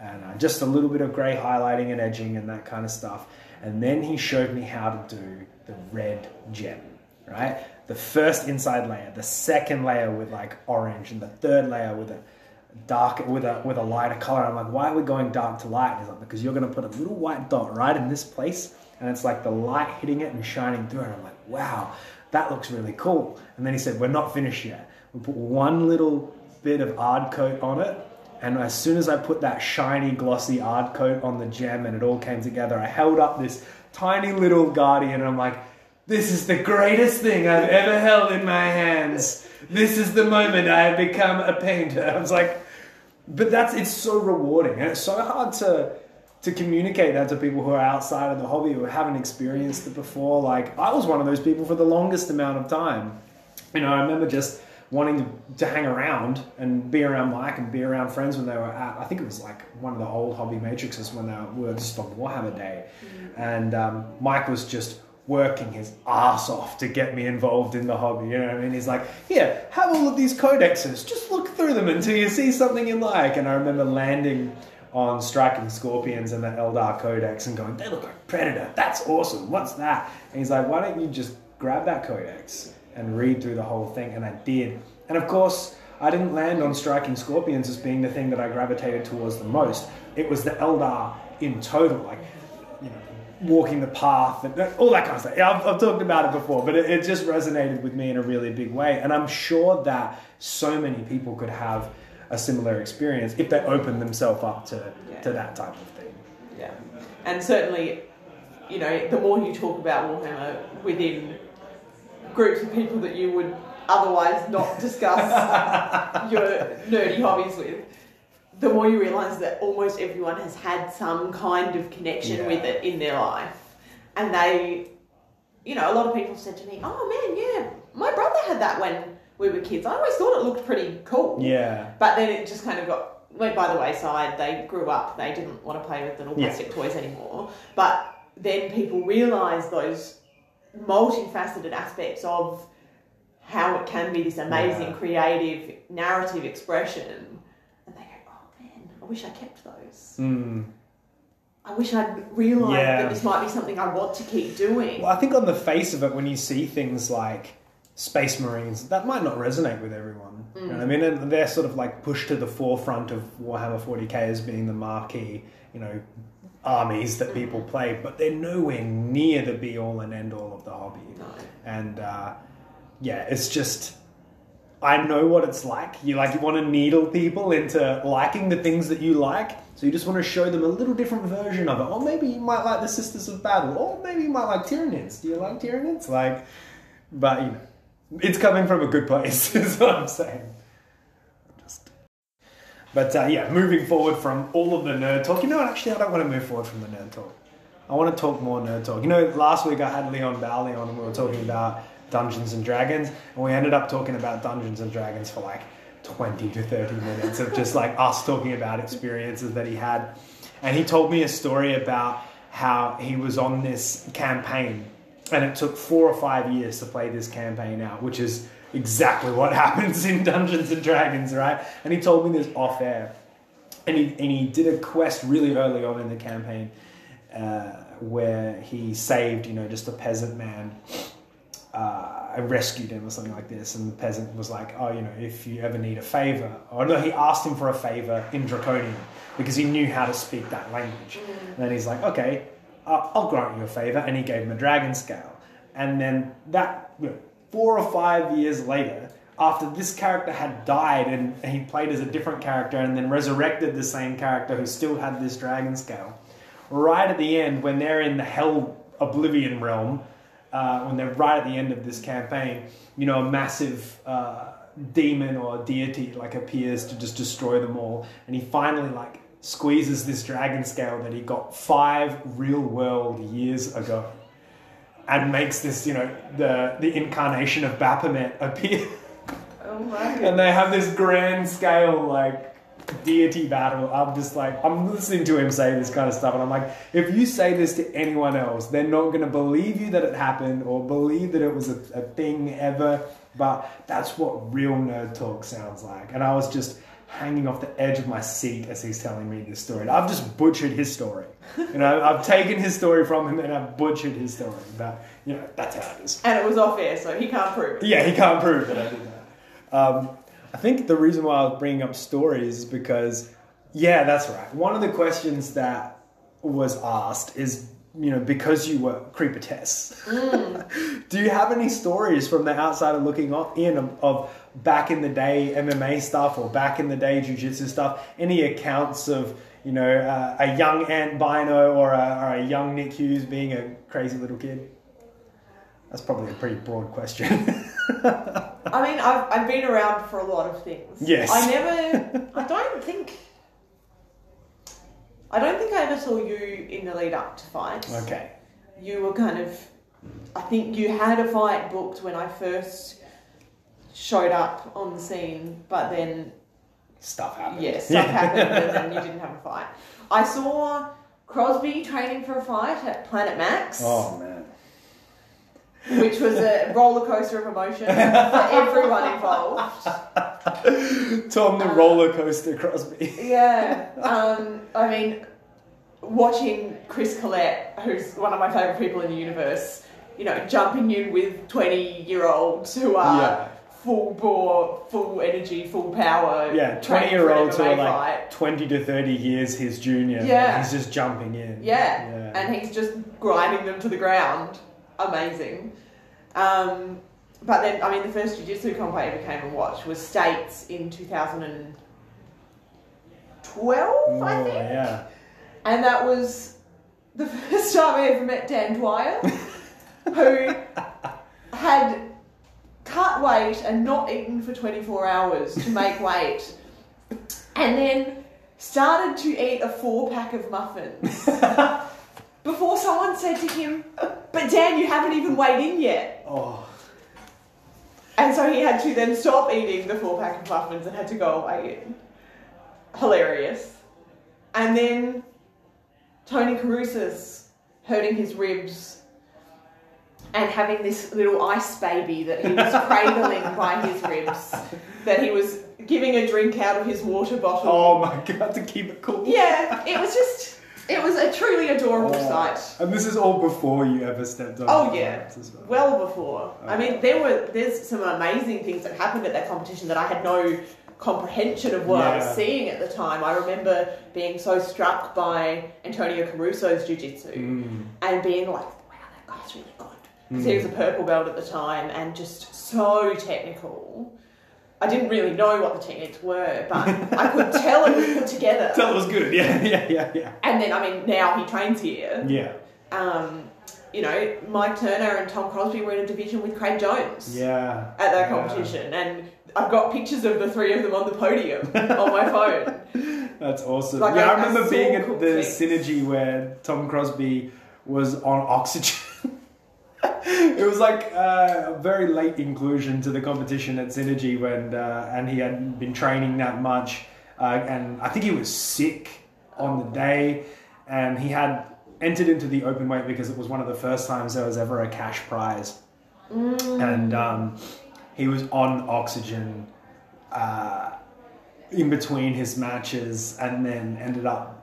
and uh, just a little bit of grey highlighting and edging and that kind of stuff. And then he showed me how to do the red gem, right? The first inside layer, the second layer with like orange, and the third layer with a dark with a with a lighter color. I'm like, why are we going dark to light? And he's like, because you're gonna put a little white dot right in this place, and it's like the light hitting it and shining through. And I'm like, wow, that looks really cool. And then he said, we're not finished yet. We put one little bit of ard coat on it. And as soon as I put that shiny, glossy ard coat on the gem and it all came together, I held up this tiny little guardian and I'm like, this is the greatest thing I've ever held in my hands. This is the moment I have become a painter. I was like, but that's it's so rewarding and it's so hard to to communicate that to people who are outside of the hobby or haven't experienced it before. Like I was one of those people for the longest amount of time. You know, I remember just wanting to, to hang around and be around Mike and be around friends when they were at. I think it was like one of the old hobby matrices when they were, just on Warhammer Day, and um, Mike was just working his ass off to get me involved in the hobby. You know what I mean? He's like, here, have all of these codexes. Just look through them until you see something you like. And I remember landing on striking scorpions and the Eldar Codex and going, they look like Predator. That's awesome. What's that? And he's like, why don't you just grab that Codex and read through the whole thing? And I did. And of course, I didn't land on striking scorpions as being the thing that I gravitated towards the most. It was the Eldar in total. Like, walking the path and all that kind of stuff. Yeah, I've, I've talked about it before, but it, it just resonated with me in a really big way. And I'm sure that so many people could have a similar experience if they open themselves up to, Yeah. to that type of thing. Yeah, and certainly, you know, the more you talk about Warhammer within groups of people that you would otherwise not discuss your nerdy hobbies with, the more you realise that almost everyone has had some kind of connection Yeah. with it in their life, and they, you know, a lot of people said to me, "Oh man, yeah, my brother had that when we were kids. I always thought it looked pretty cool." Yeah. But then it just kind of got went by the wayside. They grew up. They didn't want to play with little Yeah. plastic toys anymore. But then people realise those multifaceted aspects of how it can be this amazing, Yeah. creative narrative expression, and they go, "Oh man, I wish I kept those. Mm. I wish I'd realised Yeah. that this might be something I want to keep doing." Well, I think on the face of it, when you see things like Space Marines, that might not resonate with everyone. You know what I mean? And they're sort of like pushed to the forefront of Warhammer 40k as being the marquee, you know, armies that people play, but they're nowhere near the be all and end all of the hobby. No. And uh, yeah, it's just. I know what it's like. You like you want to needle people into liking the things that you like, so you just want to show them a little different version of it. Or maybe you might like the Sisters of Battle, or maybe you might like Tyranids. Do you like Tyranids? Like, but you know, it's coming from a good place, is what I'm saying. Just, but uh, yeah, moving forward from all of the nerd talk. You know what? Actually, I don't want to move forward from the nerd talk. I want to talk more nerd talk. You know, last week I had Leon Bowley on, and we were talking about Dungeons and Dragons, and we ended up talking about Dungeons and Dragons for like 20 to 30 minutes of just like us talking about experiences that he had. And he told me a story about how he was on this campaign and it took four or five years to play this campaign out, which is exactly what happens in Dungeons and Dragons, right? And he told me this off air. And he, and he did a quest really early on in the campaign uh, where he saved, you know, just a peasant man. Uh, I rescued him or something like this, and the peasant was like, "Oh, you know, if you ever need a favor," or no, he asked him for a favor in Draconian because he knew how to speak that language. And then he's like, "Okay, uh, I'll grant you a favor," and he gave him a dragon scale. And then that you know, four or five years later, after this character had died and he played as a different character and then resurrected the same character who still had this dragon scale. Right at the end, when they're in the Hell Oblivion realm, uh, when they're right at the end of this campaign, you know, a massive uh, demon or deity like appears to just destroy them all, and he finally like squeezes this dragon scale that he got five real world years ago, and makes this, you know, the the incarnation of Baphomet appear. Oh my and they have this grand scale like deity battle. I'm just like I'm listening to him say this kind of stuff, and I'm like, if you say this to anyone else, they're not going to believe you that it happened or believe that it was a, a thing ever. But that's what real nerd talk sounds like, and I was just hanging off the edge of my seat as he's telling me this story. I've just butchered his story. You know, I've taken his story from him and I've butchered his story. But you know, that's how it is. And it was off air, so he can't prove it. Yeah, he can't prove that I did that. Um, I think the reason why I was bringing up stories is because, yeah, that's right. One of the questions that was asked is, you know, because you were creeper Tess, do you have any stories from the outsider looking in of, of back in the day MMA stuff or back in the day jiu-jitsu stuff? Any accounts of, you know, uh, a young Ant Bino or a, or a young Nick Hughes being a crazy little kid? That's probably a pretty broad question. I mean, I've, I've been around for a lot of things. Yes. I never, I don't think, I don't think I ever saw you in the lead up to fights. okay. You were kind of, I think you had a fight booked when I first showed up on the scene, but then, Stuff happens. yeah, stuff happened and then you didn't have a fight. I saw Crosby training for a fight at Planet Max. Oh man. Which was a roller coaster of emotion for everyone involved. Tom the roller coaster Crosby. Yeah, um, I mean, watching Chris Collette, who's one of my favourite people in the universe, you know, jumping in with 20 year olds who are Yeah. full bore, full energy, full power. Yeah, twenty for year an olds who are like fight. twenty to thirty years his junior. Yeah. he's just jumping in. Yeah. yeah. and he's just grinding them to the ground. Amazing. Um, but then, I mean, the first jiu-jitsu comp I ever came and watched was States in 2012, oh, I think. yeah. And that was the first time I ever met Dan Dwyer, who had cut weight and not eaten for 24 hours to make weight, and then started to eat a four pack of muffins before someone said to him, But Dan, you haven't even weighed in yet. Oh, And so he had to then stop eating the four pack of muffins and had to go away in. Hilarious. And then Tony Caruso's hurting his ribs and having this little ice baby that he was cradling by his ribs, that he was giving a drink out of his water bottle. oh my god! To keep it cool. Yeah, it was just, it was a truly adorable Oh. sight. And this is all before you ever stepped on. Oh yeah, as well. well before. I mean, there were there's some amazing things that happened at that competition that I had no comprehension of what I was seeing at the time. I remember being so struck by Antonio Caruso's jiu-jitsu Mm. and being like, "Wow, that guy's really good." Because he was a purple belt at the time and just so technical. I didn't really know what the techniques were, but I could tell it was put together. Tell it was good. Yeah, yeah, yeah, yeah. And then, I mean, now he trains here Yeah, um, you know, Mike Turner and Tom Crosby were in a division with Craig Jones yeah. at that yeah. competition, and I've got pictures of the three of them on the podium on my phone. That's awesome. Like, yeah, I- I remember being at cool the things. synergy where Tom Crosby was on oxygen. It was like uh, a very late inclusion to the competition at Synergy when, uh, and he hadn't been training that much, uh, and I think he was sick on the day, and he had entered into the open weight because it was one of the first times there was ever a cash prize, and um, he was on oxygen. Uh, in between his matches and then ended up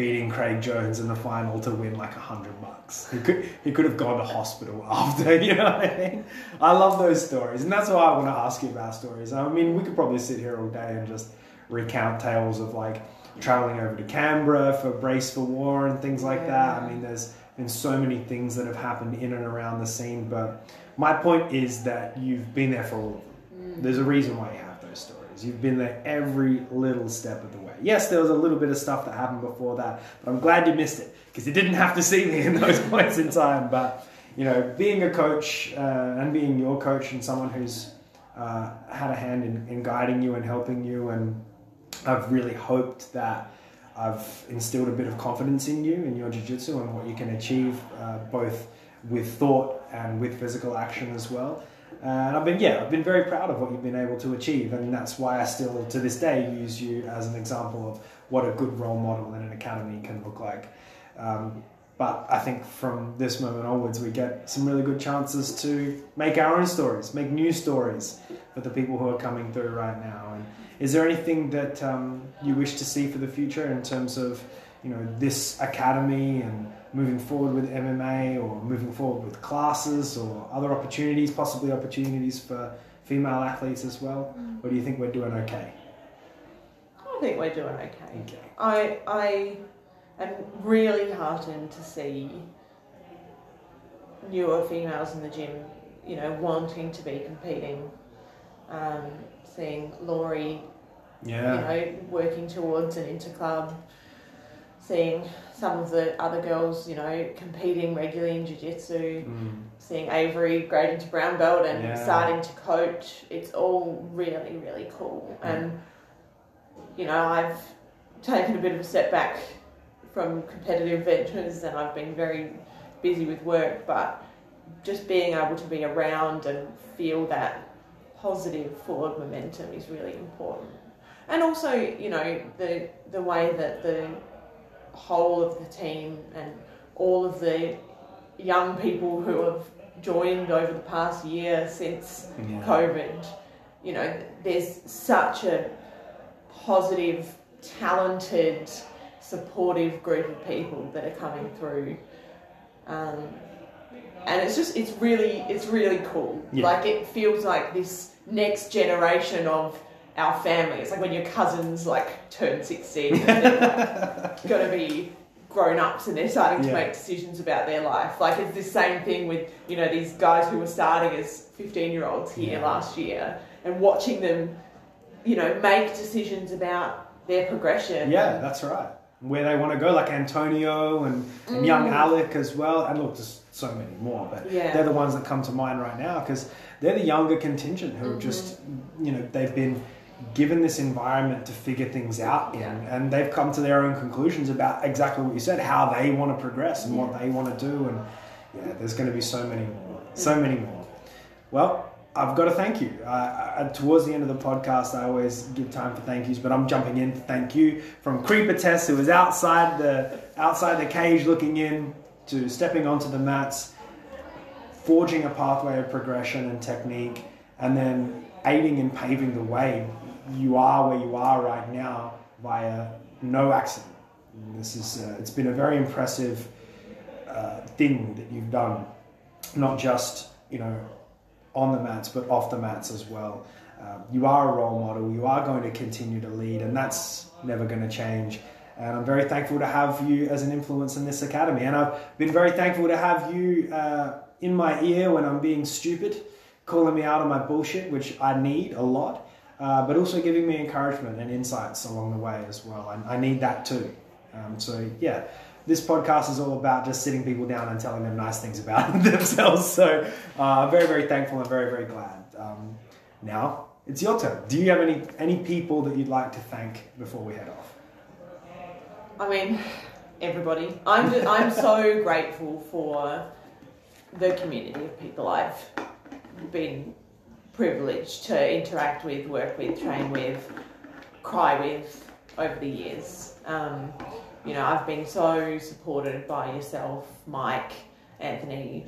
beating Craig Jones in the final to win like a hundred bucks. He could he could have gone to hospital after, you know what I mean? I love those stories, and that's why I want to ask you about stories. I mean, we could probably sit here all day and just recount tales of like traveling over to Canberra for Brace for War and things like that. I mean, there's been so many things that have happened in and around the scene, but my point is that you've been there for all of them. Mm. There's a reason why you have You've been there every little step of the way. Yes, there was a little bit of stuff that happened before that, but I'm glad you missed it because you didn't have to see me in those points in time. But you know, being a coach uh, and being your coach and someone who's uh, had a hand in, in guiding you and helping you, and I've really hoped that I've instilled a bit of confidence in you in your jiu-jitsu and what you can achieve uh, both with thought and with physical action as well. And I've been, yeah, I've been very proud of what you've been able to achieve, and that's why I still, to this day, use you as an example of what a good role model in an academy can look like. Um, but I think from this moment onwards, we get some really good chances to make our own stories, make new stories for the people who are coming through right now. And is there anything that um, you wish to see for the future in terms of, you know, this academy and moving forward with MMA or moving forward with classes or other opportunities, possibly opportunities for female athletes as well? Mm. Or do you think we're doing okay? I think we're doing okay. Okay. I I am really heartened to see newer females in the gym, you know, wanting to be competing. Um, seeing Laurie, Yeah. you know, working towards an interclub. Seeing some of the other girls, you know, competing regularly in jiu-jitsu. Mm. Seeing Avery grading to brown belt and Yeah. starting to coach. It's all really, really cool. Yeah. And, you know, I've taken a bit of a step back from competitive ventures and I've been very busy with work, but just being able to be around and feel that positive forward momentum is really important. And also, you know, the the way that the whole of the team and all of the young people who have joined over the past year since Yeah. COVID, you know, there's such a positive, talented, supportive group of people that are coming through. Um, and it's just, it's really, it's really cool. Yeah. Like it feels like this next generation of our family. It's like when your cousins like turn 16 and they're like, gonna be grown ups and they're starting to Yeah. make decisions about their life. Like it's the same thing with, you know, these guys who were starting as 15 year olds here Yeah. last year and watching them, you know, make decisions about their progression. Yeah, that's right. Where they want to go, like Antonio and, and young Mm. Alec as well. And look, there's so many more, but Yeah. they're the ones that come to mind right now because they're the younger contingent who have Mm-hmm. just, you know, they've been given this environment to figure things out in Yeah. and they've come to their own conclusions about exactly what you said, how they want to progress and what they want to do. And yeah, there's going to be so many more, so many more. Well, I've got to thank you. Uh, uh, towards the end of the podcast, I always give time for thank yous, but I'm jumping in to thank you from Creeper Tess, who was outside the outside the cage looking in, to stepping onto the mats, forging a pathway of progression and technique, and then aiding and paving the way. You are where you are right now via no accident. This is uh, it's been a very impressive uh, thing that you've done, not just you know on the mats but off the mats as well. Um, you are a role model. You are going to continue to lead, and that's never going to change. And I'm very thankful to have you as an influence in this academy. And I've been very thankful to have you uh, in my ear when I'm being stupid, calling me out on my bullshit, which I need a lot, uh, but also giving me encouragement and insights along the way as well. I, I need that too. Um, so, yeah, this podcast is all about just sitting people down and telling them nice things about themselves. So, uh, I'm very, very thankful and very, very glad. Um, now, it's your turn. Do you have any, any people that you'd like to thank before we head off? I mean, everybody. I'm just, I'm so grateful for the community of people I've been privileged to interact with, work with, train with, cry with over the years. Um, you know, I've been so supported by yourself, Mike, Anthony,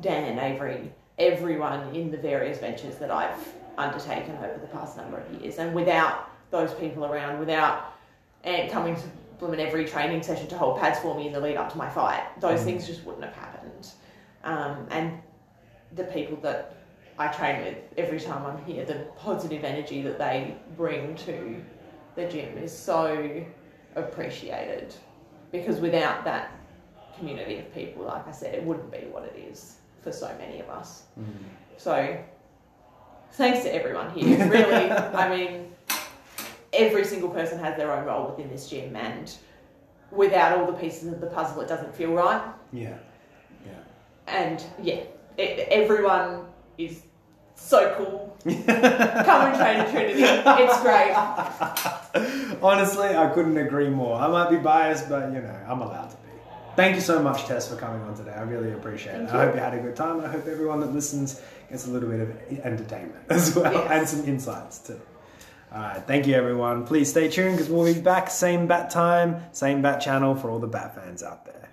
Dan, Avery, everyone in the various ventures that I've undertaken over the past number of years. And without those people around, without Ant coming to blooming every training session to hold pads for me in the lead up to my fight, those Mm. things just wouldn't have happened. Um, and the people that I train with every time I'm here, the positive energy that they bring to the gym is so appreciated. Because without that community of people, like I said, it wouldn't be what it is for so many of us. Mm-hmm. So thanks to everyone here. Really, I mean, every single person has their own role within this gym, and without all the pieces of the puzzle, it doesn't feel right. Yeah. Yeah. And yeah, it, everyone is so cool. Come and train at Trinity. It's great. Honestly, I couldn't agree more. I might be biased, but you know, I'm allowed to be. Thank you so much, Tess, for coming on today. I really appreciate Thank it. you. I hope you had a good time. I hope everyone that listens gets a little bit of entertainment as well Yes. and some insights too. All right, thank you, everyone. Please stay tuned because we'll be back same bat time, same bat channel for all the bat fans out there.